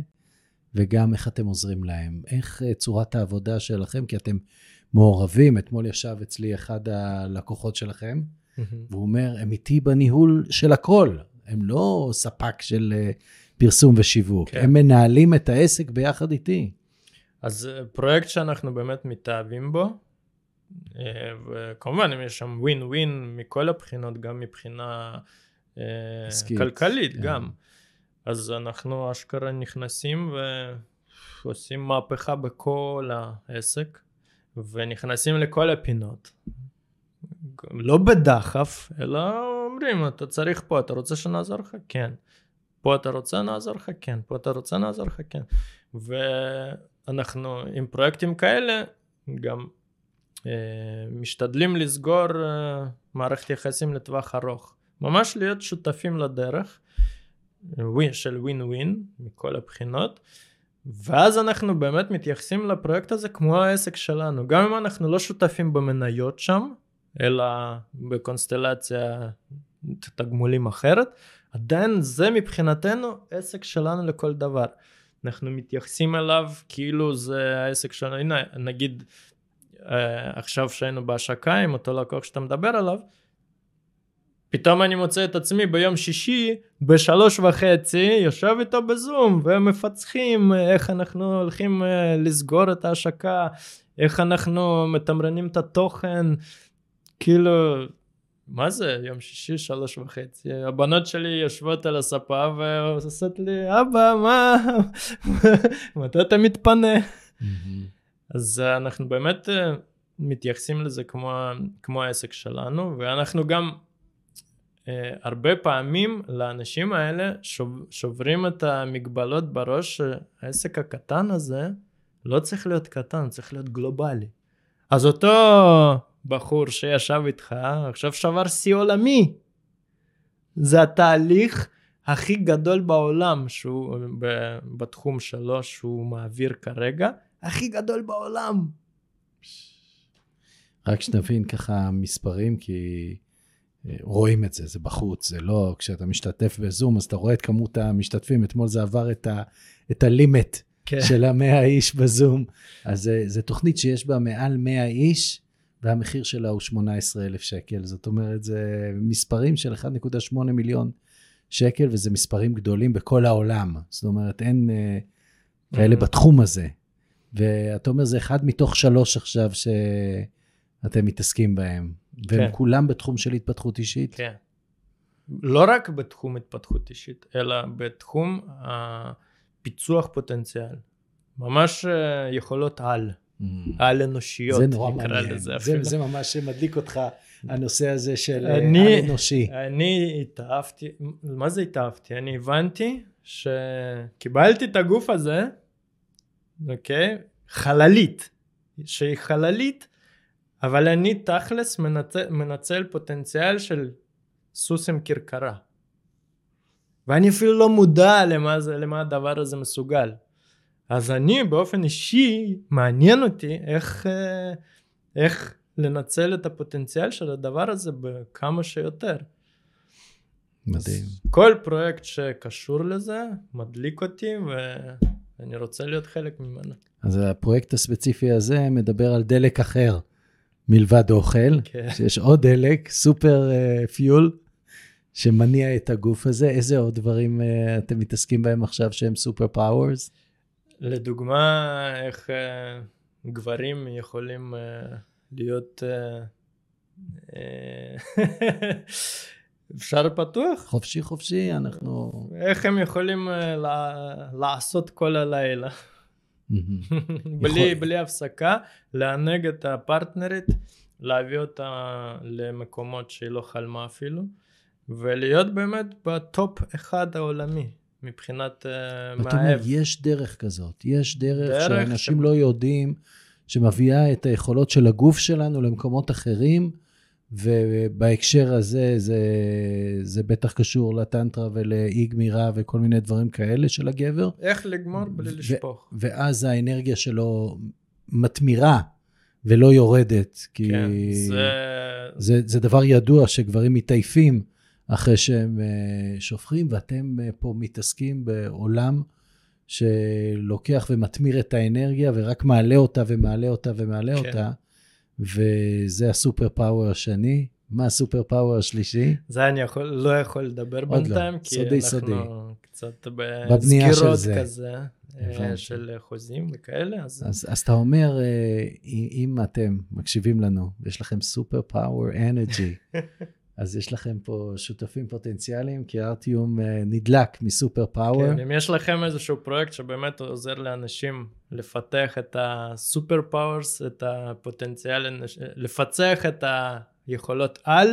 וגם איך אתם עוזרים להם. איך אה, צורת העבודה שלכם, כי אתם מעורבים. אתמול ישב אצלי אחד הלקוחות שלכם, והוא אומר, הם איתי בניהול של הכל. הם לא ספק של אה, פרסום ושיווק, כן. הם מנהלים את העסק ביחד איתי. אז אה, פרויקט שאנחנו באמת מתאהבים בו, אה, וכמובן אם יש שם ווין ווין מכל הבחינות, גם מבחינה אה, עסקית, כלכלית. כן. גם. אז אנחנו אשכרה נכנסים ועושים מהפכה בכל העסק, ונכנסים לכל הפינות. לא בדחף, אלא אומרים, אתה צריך פה, אתה רוצה שנעזור לך? כן. פה אתה רוצה, נעזור לך? כן. פה אתה רוצה, נעזור לך? כן. ו... אנחנו עם פרויקטים כאלה גם אה, משתדלים לסגור אה, מערכת יחסים לטווח ארוך. ממש להיות שותפים לדרך ווין של ווין ווין מכל הבחינות. ואז אנחנו באמת מתייחסים לפרויקט הזה כמו העסק שלנו. גם אם אנחנו לא שותפים במניות שם, אלא בקונסטלציה תגמולים אחרת, עדיין זה מבחינתנו עסק שלנו לכל דבר. אנחנו מתייחסים אליו כאילו זה העסק שלנו, הנה נגיד אה, עכשיו שהיינו בהשקה עם אותו לקוח שאתה מדבר עליו, פתאום אני מוצא את עצמי ביום שישי בשלוש וחצי יושב איתו בזום ומפצחים איך אנחנו הולכים אה, לסגור את ההשקה, איך אנחנו מתמרנים את התוכן, כאילו מה זה, יום שישי, שלוש וחצי. הבנות שלי יושבות על הספה ועושות לי, אבא, מה, מתי אתה מתפנה? אז אנחנו באמת אה, מתייחסים לזה כמו, כמו העסק שלנו, ואנחנו גם uh, הרבה פעמים לאנשים האלה שוב, שוברים את המגבלות בראש שהעסק הקטן הזה לא צריך להיות קטן, צריך להיות גלובלי. אז אותו בחור שישב איתך עכשיו שבר שיא עולמי. זה התהליך הכי גדול בעולם שהוא בתחום שלו שהוא מעביר כרגע, הכי גדול בעולם. רק שנבין ככה מספרים, כי אה, רואים את זה, זה בחוץ, זה לא, כשאתה משתתף בזום, אז אתה רואה את כמות המשתתפים, אתמול זה עבר את, ה, את הלימט כן. של המאה איש בזום. אז זו תוכנית שיש בה מעל 100 איש, והמחיר שלה הוא 18,000 שקל. זאת אומרת, זה מספרים של 1.8 מיליון שקל, וזה מספרים גדולים בכל העולם. זאת אומרת, אין כאלה mm-hmm. בתחום הזה. ואתה אומר, זה אחד מתוך שלוש עכשיו שאתם מתעסקים בהם. כן. והם כולם בתחום של התפתחות אישית? כן. לא רק בתחום התפתחות אישית, אלא בתחום הפיצוח פוטנציאל. ממש אה, יכולות על. Mm. על אנושיות, זה נורא מעניין. לזה זה, זה ממש מדליק אותך, הנושא הזה של אה, אני, על אנושי. אני התאהבתי, מה זה התאהבתי? אני הבנתי שקיבלתי את הגוף הזה, אוקיי? חללית, שהיא חללית, אבל אני תכלס מנצל, מנצל פוטנציאל של סוס עם כרכרה. ואני אפילו לא מודע למה, זה, למה הדבר הזה מסוגל. אז אני באופן אישי, מעניין אותי איך, אה, איך לנצל את הפוטנציאל של הדבר הזה בכמה שיותר. מדהים. כל פרויקט שקשור לזה מדליק אותי ואני רוצה להיות חלק ממנו. אז הפרויקט הספציפי הזה מדבר על דלק אחר מלבד אוכל, כן. שיש עוד דלק, super uh, fuel, שמניע את הגוף הזה. איזה עוד דברים uh, אתם מתעסקים בהם עכשיו שהם super powers? לדוגמה, איך uh, גברים יכולים uh, להיות... Uh, אפשר פתוח? חופשי חופשי, אנחנו... איך הם יכולים לעשות כל הלילה? בלי, בלי הפסקה, לענג את הפרטנרית, להביא אותה למקומות שהיא לא חלמה אפילו, ולהיות באמת בטופ אחד העולמי. מבחינת uh, מאהב. יש דרך כזאת, יש דרך, דרך שאנשים ש... לא יודעים, שמביאה את היכולות של הגוף שלנו למקומות אחרים, ובהקשר הזה זה, זה בטח קשור לטנטרה ולאי גמירה וכל מיני דברים כאלה של הגבר. איך לגמור בלי לשפוך. ואז האנרגיה שלו מתמירה ולא יורדת, כי כן, זה... זה, זה דבר ידוע שגברים מתעייפים אחרי שהם uh, שופכים, ואתם uh, פה מתעסקים בעולם שלוקח ומתמיר את האנרגיה ורק מעלה אותה ומעלה אותה ומעלה כן. אותה, וזה ה super power השני. מה ה super power השלישי? זה אני יכול, לא יכול לדבר לא. בינתיים, לא. כי סודי, אנחנו סודי. קצת בסגירות כזה. אה, הבנתי. של חוזים וכאלה. אז... אז, אז אתה אומר, אם אתם מקשיבים לנו, ויש לכם super power energy, אז יש לכם פה שותפים פוטנציאליים, כי ארטיום אה, נדלק מ super power. כן, אם יש לכם איזשהו פרויקט שבאמת עוזר לאנשים לפתח את ה super powers, את הפוטנציאל, לפצח את היכולות על,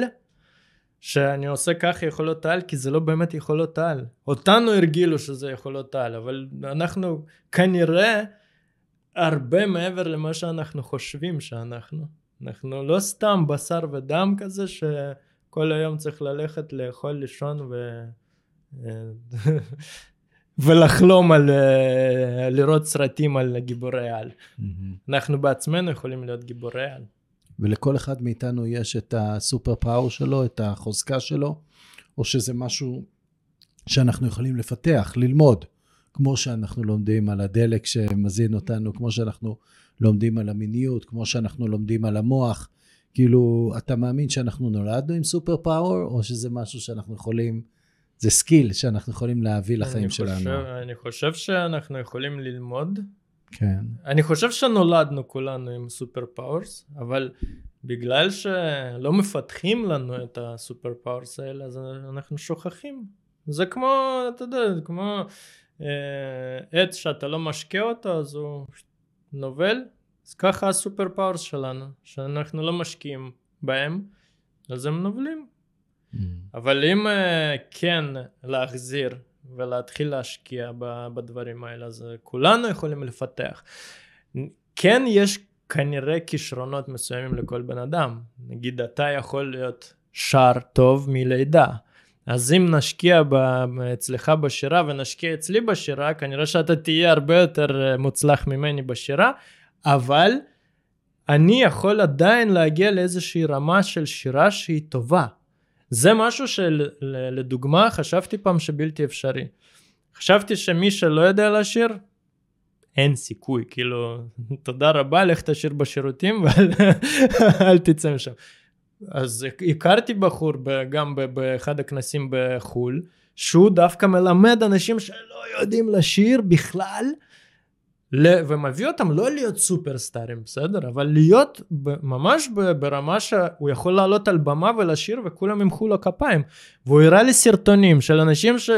שאני עושה ככה יכולות על, כי זה לא באמת יכולות על. אותנו הרגילו שזה יכולות על, אבל אנחנו כנראה הרבה מעבר למה שאנחנו חושבים שאנחנו. אנחנו לא סתם בשר ודם כזה ש... כל היום צריך ללכת לאכול, לישון ו... ולחלום על אה, לראות סרטים על גיבורי על. Mm-hmm. אנחנו בעצמנו יכולים להיות גיבורי על. ולכל אחד מאיתנו יש את ה super power שלו, את החוזקה שלו, או שזה משהו שאנחנו יכולים לפתח, ללמוד, כמו שאנחנו לומדים על הדלק שמזין אותנו, כמו שאנחנו לומדים על המיניות, כמו שאנחנו לומדים על המוח, כאילו, אתה מאמין שאנחנו נולדנו עם super power, או שזה משהו שאנחנו יכולים, זה skill שאנחנו יכולים להביא לחיים אני שלנו? חושב, אני חושב שאנחנו יכולים ללמוד, כן. אני חושב שנולדנו כולנו עם super powers, אבל בגלל שלא מפתחים לנו את ה super powers האלה, אז אנחנו שוכחים. זה כמו, אתה יודע, כמו אה, עץ שאתה לא משקה אותו, אז הוא נובל. אז ככה ה super powers שלנו, שאנחנו לא משקיעים בהם, אז הם נובלים. Mm. אבל אם אה, כן להחזיר ולהתחיל להשקיע בדברים האלה, אז כולנו יכולים לפתח. כן יש כנראה כישרונות מסוימים לכל בן אדם. נגיד אתה יכול להיות שר טוב מלידה. אז אם נשקיע אצלך בשירה ונשקיע אצלי בשירה, כנראה שאתה תהיה הרבה יותר אה, מוצלח ממני בשירה, אבל אני יכול עדיין להגיע לאיזושהי רמה של שירה שהיא טובה. זה משהו שלדוגמה חשבתי פעם שבלתי אפשרי. חשבתי שמי שלא יודע לשיר, אין סיכוי, כאילו, תודה רבה, לך תשאיר בשירותים ואל תצא משם. אז הכרתי בחור גם באחד הכנסים בחו"ל, שהוא דווקא מלמד אנשים שלא יודעים לשיר בכלל, ומביא אותם לא להיות סופרסטארים, בסדר? אבל להיות ממש ברמה שהוא יכול לעלות על במה ולשיר וכולם ימחאו לו כפיים. והוא הראה לי סרטונים של אנשים ש...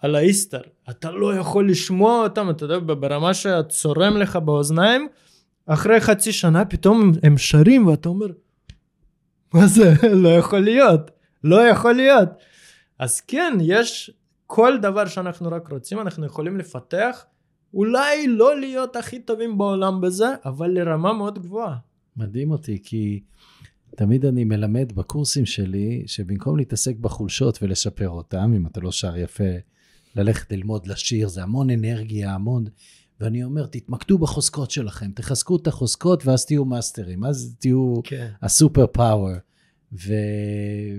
על האיסטר, אתה לא יכול לשמוע אותם, אתה יודע, ברמה שצורם לך באוזניים, אחרי חצי שנה פתאום הם, שרים ואתה אומר, מה זה? לא יכול להיות, לא יכול להיות. אז כן, יש כל דבר שאנחנו רק רוצים, אנחנו יכולים לפתח, אולי לא להיות הכי טובים בעולם בזה, אבל לרמה מאוד גבוהה. מדהים אותי, כי תמיד אני מלמד בקורסים שלי, שבמקום להתעסק בחולשות ולשפר אותם, אם אתה לא שר יפה, ללכת ללמוד לשיר, זה המון אנרגיה, המון... ואני אומר, תתמקדו בחוזקות שלכם, תחזקו את החוזקות ואז תהיו מאסטרים, אז תהיו כן. הסופר פאוור. ו...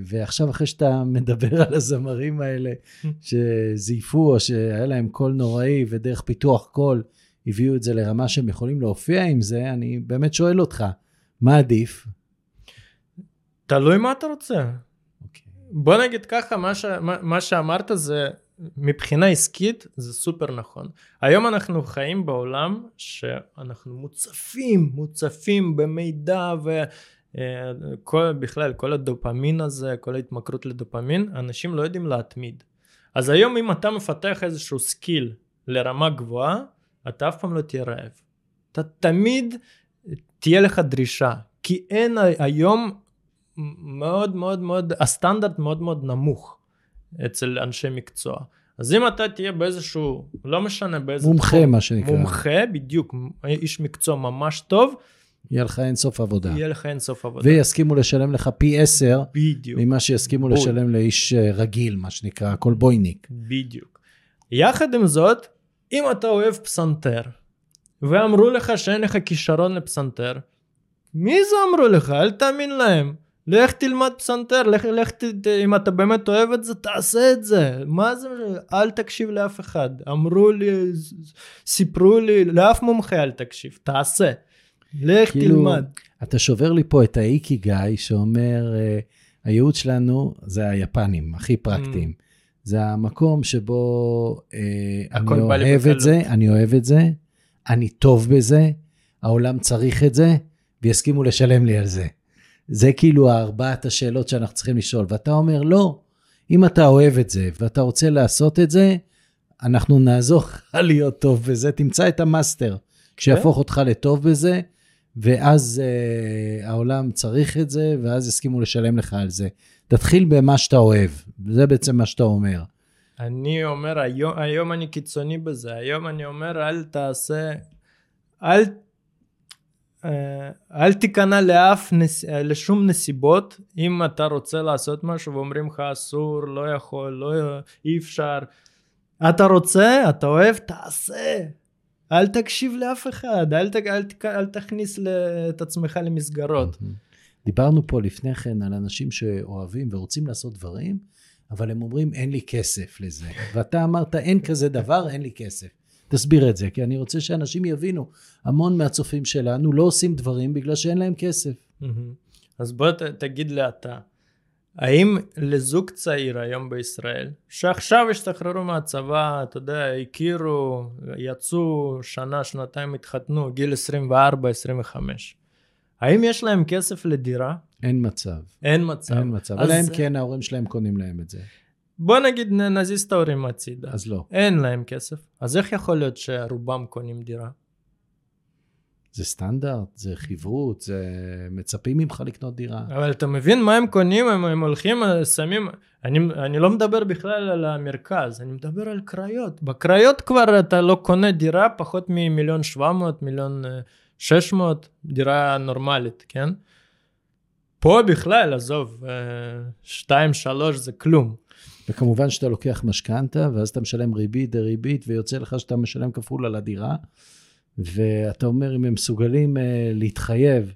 ועכשיו אחרי שאתה מדבר על הזמרים האלה שזייפו או שהיה להם קול נוראי ודרך פיתוח קול הביאו את זה לרמה שהם יכולים להופיע עם זה, אני באמת שואל אותך, מה עדיף? תלוי מה אתה רוצה. Okay. אוקיי. בוא נגיד ככה, מה, ש... מה שאמרת זה מבחינה עסקית זה סופר נכון. היום אנחנו חיים בעולם שאנחנו מוצפים, מוצפים במידע וכל, אה, בכלל כל הדופמין הזה, כל ההתמכרות לדופמין, אנשים לא יודעים להתמיד. אז היום אם אתה מפתח איזשהו skill לרמה גבוהה, אתה אף פעם לא תהיה רעב. אתה תמיד תהיה לך דרישה, כי אין היום מאוד מאוד מאוד, הסטנדרט מאוד מאוד נמוך. אצל אנשי מקצוע. אז אם אתה תהיה באיזשהו, לא משנה באיזה... מומחה תחום, מה שנקרא. מומחה, בדיוק, איש מקצוע ממש טוב. יהיה לך אין סוף עבודה. יהיה לך אין סוף עבודה. ויסכימו לשלם לך פי עשר. בדיוק. ממה שיסכימו בול. לשלם לאיש אה, רגיל, מה שנקרא, כל בויניק. בדיוק. יחד עם זאת, אם אתה אוהב פסנתר, ואמרו לך שאין לך כישרון לפסנתר, מי זה אמרו לך? אל תאמין להם. לך תלמד פסנתר, לך, לך ת, אם אתה באמת אוהב את זה, תעשה את זה. מה זה, אל תקשיב לאף אחד. אמרו לי, סיפרו לי, לאף מומחה אל תקשיב, תעשה. לך כאילו, תלמד. אתה שובר לי פה את האיקי גיא שאומר, uh, הייעוד שלנו זה היפנים, הכי פרקטיים. Mm. זה המקום שבו uh, אני אוהב את זה, אני אוהב את זה, אני טוב בזה, העולם צריך את זה, ויסכימו לשלם לי על זה. זה כאילו ארבעת השאלות שאנחנו צריכים לשאול. ואתה אומר, לא, אם אתה אוהב את זה ואתה רוצה לעשות את זה, אנחנו נעזור לך להיות טוב בזה, תמצא את המאסטר שיהפוך כן. אותך לטוב בזה, ואז uh, העולם צריך את זה, ואז יסכימו לשלם לך על זה. תתחיל במה שאתה אוהב, זה בעצם מה שאתה אומר. אני אומר, היום, היום אני קיצוני בזה, היום אני אומר, אל תעשה, אל אה, אל תיכנע לאף, נס... אה, לשום נסיבות, אם אתה רוצה לעשות משהו ואומרים לך אסור, לא יכול, לא, אי אפשר. אתה רוצה, אתה אוהב, תעשה. אל תקשיב לאף אחד, אל, ת... אל, ת... אל תכניס את עצמך למסגרות. דיברנו פה לפני כן על אנשים שאוהבים ורוצים לעשות דברים, אבל הם אומרים אין לי כסף לזה. ואתה אמרת אין כזה דבר, אין לי כסף. תסביר את זה, כי אני רוצה שאנשים יבינו. המון מהצופים שלנו לא עושים דברים בגלל שאין להם כסף. אז בוא ת, תגיד לי אתה, האם לזוג צעיר היום בישראל, שעכשיו השתחררו מהצבא, אתה יודע, הכירו, יצאו שנה, שנתיים, התחתנו, גיל 24-25, האם יש להם כסף לדירה? אין מצב. אין מצב. אין מצב. אלא אם כן ההורים שלהם קונים להם את זה. בוא נגיד נזיז את ההורים הצידה. אז לא. אין להם כסף. אז איך יכול להיות שרובם קונים דירה? זה סטנדרט, זה חברות, זה מצפים ממך לקנות דירה. אבל אתה מבין מה הם קונים? הם, הם הולכים, שמים... אני, אני לא מדבר בכלל על המרכז, אני מדבר על קריות. בקריות כבר אתה לא קונה דירה פחות ממיליון שבע מאות, מיליון אה, שש מאות, דירה נורמלית, כן? פה בכלל, עזוב, אה, שתיים, שלוש זה כלום. וכמובן שאתה לוקח משכנתה, ואז אתה משלם ריבית דריבית, ויוצא לך שאתה משלם כפול על הדירה. ואתה אומר, אם הם מסוגלים uh, להתחייב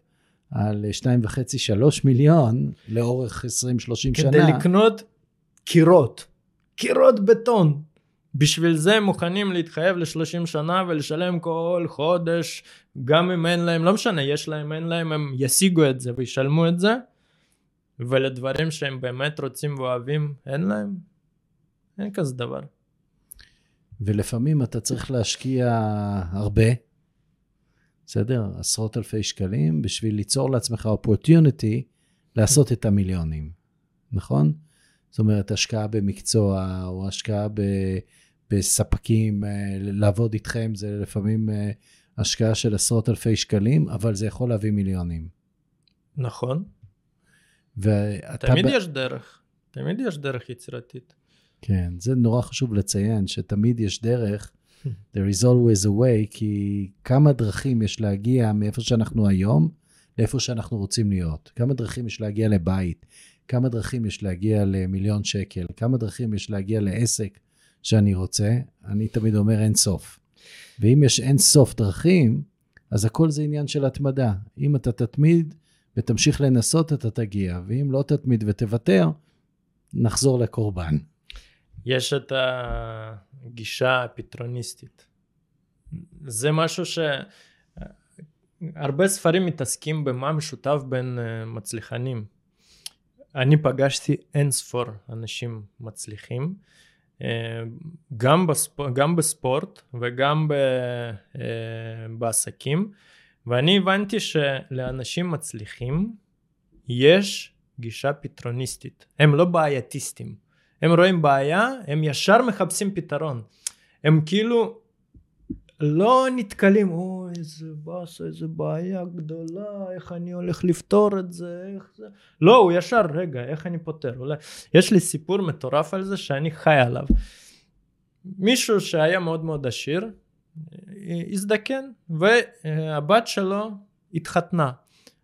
על 2.5-3 מיליון לאורך 20-30 שנה. כדי לקנות קירות, קירות בטון. בשביל זה הם מוכנים להתחייב ל-30 שנה ולשלם כל חודש, גם אם אין להם, לא משנה, יש להם, אין להם, הם ישיגו את זה וישלמו את זה, ולדברים שהם באמת רוצים ואוהבים, אין להם, אין כזה דבר. ולפעמים אתה צריך להשקיע הרבה, בסדר? עשרות אלפי שקלים, בשביל ליצור לעצמך opportunity לעשות את המיליונים, נכון? זאת אומרת, השקעה במקצוע, או השקעה ב, בספקים, אה, לעבוד איתכם, זה לפעמים אה, השקעה של עשרות אלפי שקלים, אבל זה יכול להביא מיליונים. נכון. ואתה... תמיד ב... יש דרך, תמיד יש דרך יצירתית. כן, זה נורא חשוב לציין, שתמיד יש דרך. There is always a way, כי כמה דרכים יש להגיע מאיפה שאנחנו היום לאיפה שאנחנו רוצים להיות. כמה דרכים יש להגיע לבית, כמה דרכים יש להגיע למיליון שקל, כמה דרכים יש להגיע לעסק שאני רוצה, אני תמיד אומר אין סוף. ואם יש אין סוף דרכים, אז הכל זה עניין של התמדה. אם אתה תתמיד ותמשיך לנסות, אתה תגיע, ואם לא תתמיד ותוותר, נחזור לקורבן. יש את הגישה הפתרוניסטית. זה משהו ש... הרבה ספרים מתעסקים במה משותף בין uh, מצליחנים. אני פגשתי אין ספור אנשים מצליחים, uh, גם, בספ... גם בספורט וגם ב... uh, בעסקים, ואני הבנתי שלאנשים מצליחים יש גישה פתרוניסטית, הם לא בעייתיסטים. הם רואים בעיה, הם ישר מחפשים פתרון. הם כאילו לא נתקלים, אוי איזה באסה, איזה בעיה גדולה, איך אני הולך לפתור את זה, איך זה... לא, הוא ישר, רגע, איך אני פותר? אולי... יש לי סיפור מטורף על זה שאני חי עליו. מישהו שהיה מאוד מאוד עשיר, הזדקן, והבת שלו התחתנה.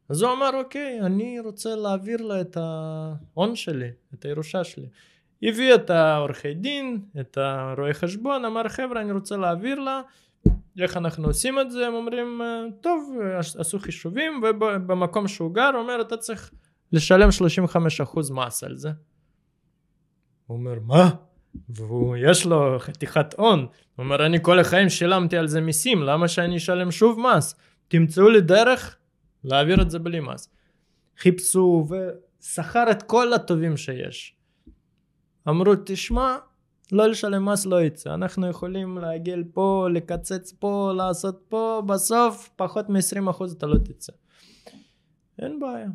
אז הוא אמר, אוקיי, אני רוצה להעביר לה את ההון שלי, את הירושה שלי. הביא את העורכי דין, את הרואי חשבון, אמר חבר'ה אני רוצה להעביר לה, איך אנחנו עושים את זה, הם אומרים טוב, עשו חישובים ובמקום שהוא גר הוא אומר אתה צריך לשלם 35% מס על זה. הוא אומר מה? ויש לו חתיכת הון, הוא אומר אני כל החיים שילמתי על זה מיסים, למה שאני אשלם שוב מס? תמצאו לי דרך להעביר את זה בלי מס. חיפשו ושכר את כל הטובים שיש. אמרו תשמע לא לשלם מס לא יצא אנחנו יכולים להגיע פה לקצץ פה לעשות פה בסוף פחות מ-20% אתה לא תצא. אין בעיה.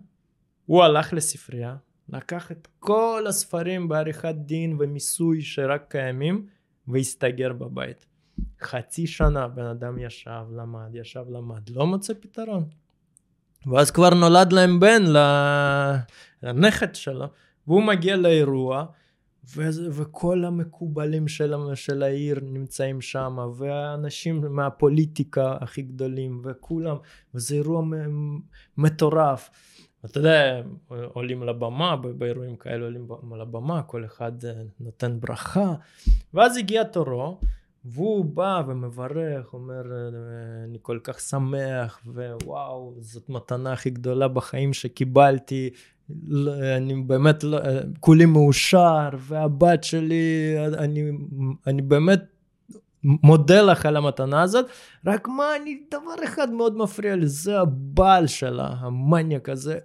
הוא הלך לספרייה לקח את כל הספרים בעריכת דין ומיסוי שרק קיימים והסתגר בבית. חצי שנה בן אדם ישב למד ישב למד לא מוצא פתרון. ואז כבר נולד להם בן לנכד שלו והוא מגיע לאירוע וכל המקובלים של, של העיר נמצאים שם, והאנשים מהפוליטיקה הכי גדולים, וכולם, וזה אירוע מטורף. אתה יודע, עולים לבמה, באירועים כאלה עולים לבמה, כל אחד אה, נותן ברכה, ואז הגיע תורו, והוא בא ומברך, אומר, אה, אני כל כך שמח, ווואו, זאת מתנה הכי גדולה בחיים שקיבלתי, אני באמת לא, כולי מאושר, והבת שלי, אני, אני באמת מודה לך על המתנה הזאת, רק מה, אני, דבר אחד מאוד מפריע לי, זה הבעל שלה, המניאק הזה,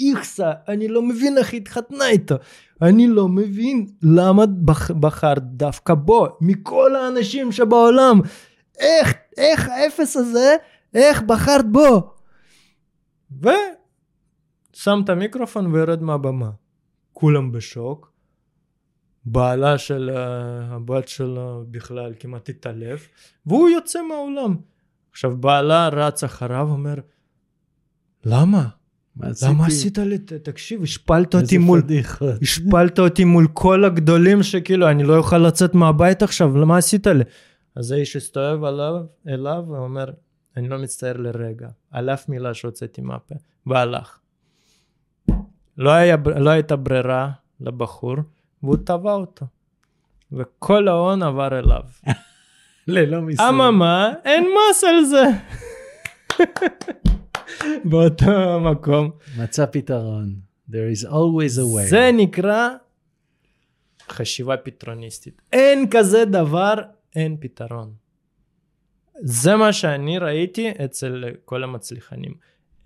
איכסה, אני לא מבין איך היא התחתנה איתו. אני לא מבין למה בח, בחרת דווקא בו, מכל האנשים שבעולם. איך, איך האפס הזה, איך בחרת בו? ושם את המיקרופון וירד מהבמה. כולם בשוק. בעלה של אה, הבת שלו בכלל כמעט התעלף, והוא יוצא מהאולם. עכשיו בעלה רץ אחריו, אומר, למה? למה עשית לי, תקשיב, השפלת אותי מול, השפלת אותי מול כל הגדולים שכאילו, אני לא אוכל לצאת מהבית עכשיו, למה עשית לי? אז האיש הסתובב אליו, אליו ואומר, אני לא מצטער לרגע, על אף מילה שהוצאתי מהפה, והלך. לא, היה, לא הייתה ברירה לבחור, והוא תבע אותו. וכל ההון עבר אליו. ללא מיסוי. אממה, אין מס על זה. באותו מקום. מצא פתרון. There is always a way. זה נקרא חשיבה פתרוניסטית. אין כזה דבר, אין פתרון. זה מה שאני ראיתי אצל כל המצליחנים.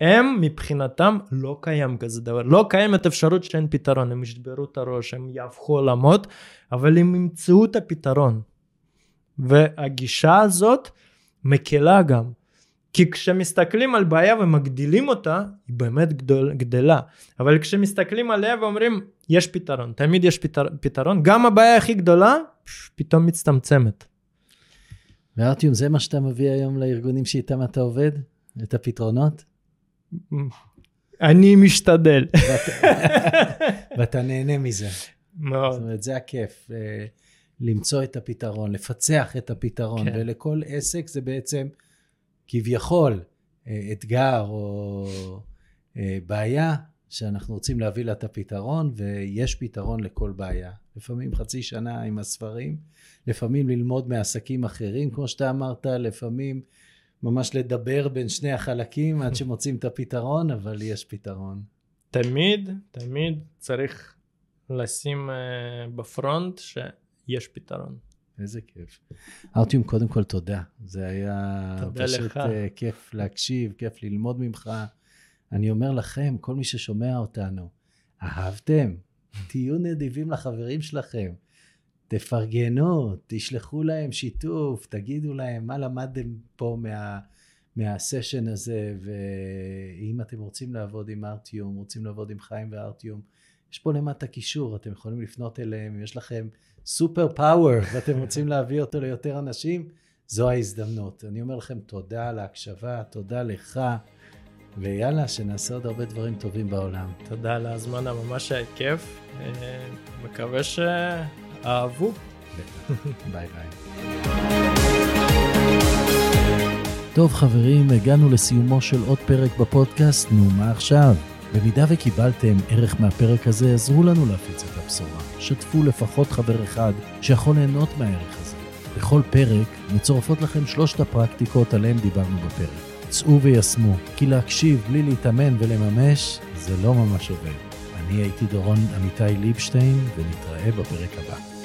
הם מבחינתם לא קיים כזה דבר, לא קיימת אפשרות שאין פתרון, הם ישברו את הראש, הם יהפכו עולמות, אבל הם ימצאו את הפתרון. והגישה הזאת מקלה גם. כי כשמסתכלים על בעיה ומגדילים אותה, היא באמת גדול, גדלה. אבל כשמסתכלים עליה ואומרים, יש פתרון, תמיד יש פתר, פתרון, גם הבעיה הכי גדולה, פתאום מצטמצמת. וארטיום, זה מה שאתה מביא היום לארגונים שאיתם אתה עובד? את הפתרונות? אני משתדל. ואתה נהנה מזה. מאוד. זאת אומרת, זה הכיף. אה, למצוא את הפתרון, לפצח את הפתרון, כן. ולכל עסק זה בעצם כביכול אה, אתגר או אה, בעיה שאנחנו רוצים להביא לה את הפתרון, ויש פתרון לכל בעיה. לפעמים חצי שנה עם הספרים, לפעמים ללמוד מעסקים אחרים, כמו שאתה אמרת, לפעמים ממש לדבר בין שני החלקים עד שמוצאים את הפתרון, אבל יש פתרון. תמיד, תמיד צריך לשים uh, בפרונט שיש פתרון. איזה כיף. ארטיום, קודם כל תודה. זה היה פשוט לך. אה, כיף להקשיב, כיף ללמוד ממך. אני אומר לכם, כל מי ששומע אותנו, אהבתם? תהיו נדיבים לחברים שלכם. תפרגנו, תשלחו להם שיתוף, תגידו להם מה למדתם פה מה, מהסשן הזה, ואם אתם רוצים לעבוד עם ארטיום, רוצים לעבוד עם חיים וארטיום, יש פה למטה קישור, אתם יכולים לפנות אליהם, אם יש לכם סופר פאוור ואתם רוצים להביא אותו ליותר אנשים, זו ההזדמנות. אני אומר לכם תודה על ההקשבה, תודה לך, ויאללה, שנעשה עוד הרבה דברים טובים בעולם. תודה על ההזמנה, ממש היה כיף. אה, מקווה שאהבו. ביי ביי. טוב חברים, הגענו לסיומו של עוד פרק בפודקאסט, נו מה עכשיו? במידה וקיבלתם ערך מהפרק הזה, עזרו לנו להפיץ את הבשורה. שתפו לפחות חבר אחד שיכול ליהנות מהערך הזה. בכל פרק מצורפות לכם שלושת הפרקטיקות עליהן דיברנו בפרק. צאו ויישמו, כי להקשיב בלי להתאמן ולממש, זה לא ממש עובד. אני הייתי דורון עמיתי ליבשטיין, ונתראה בפרק הבא.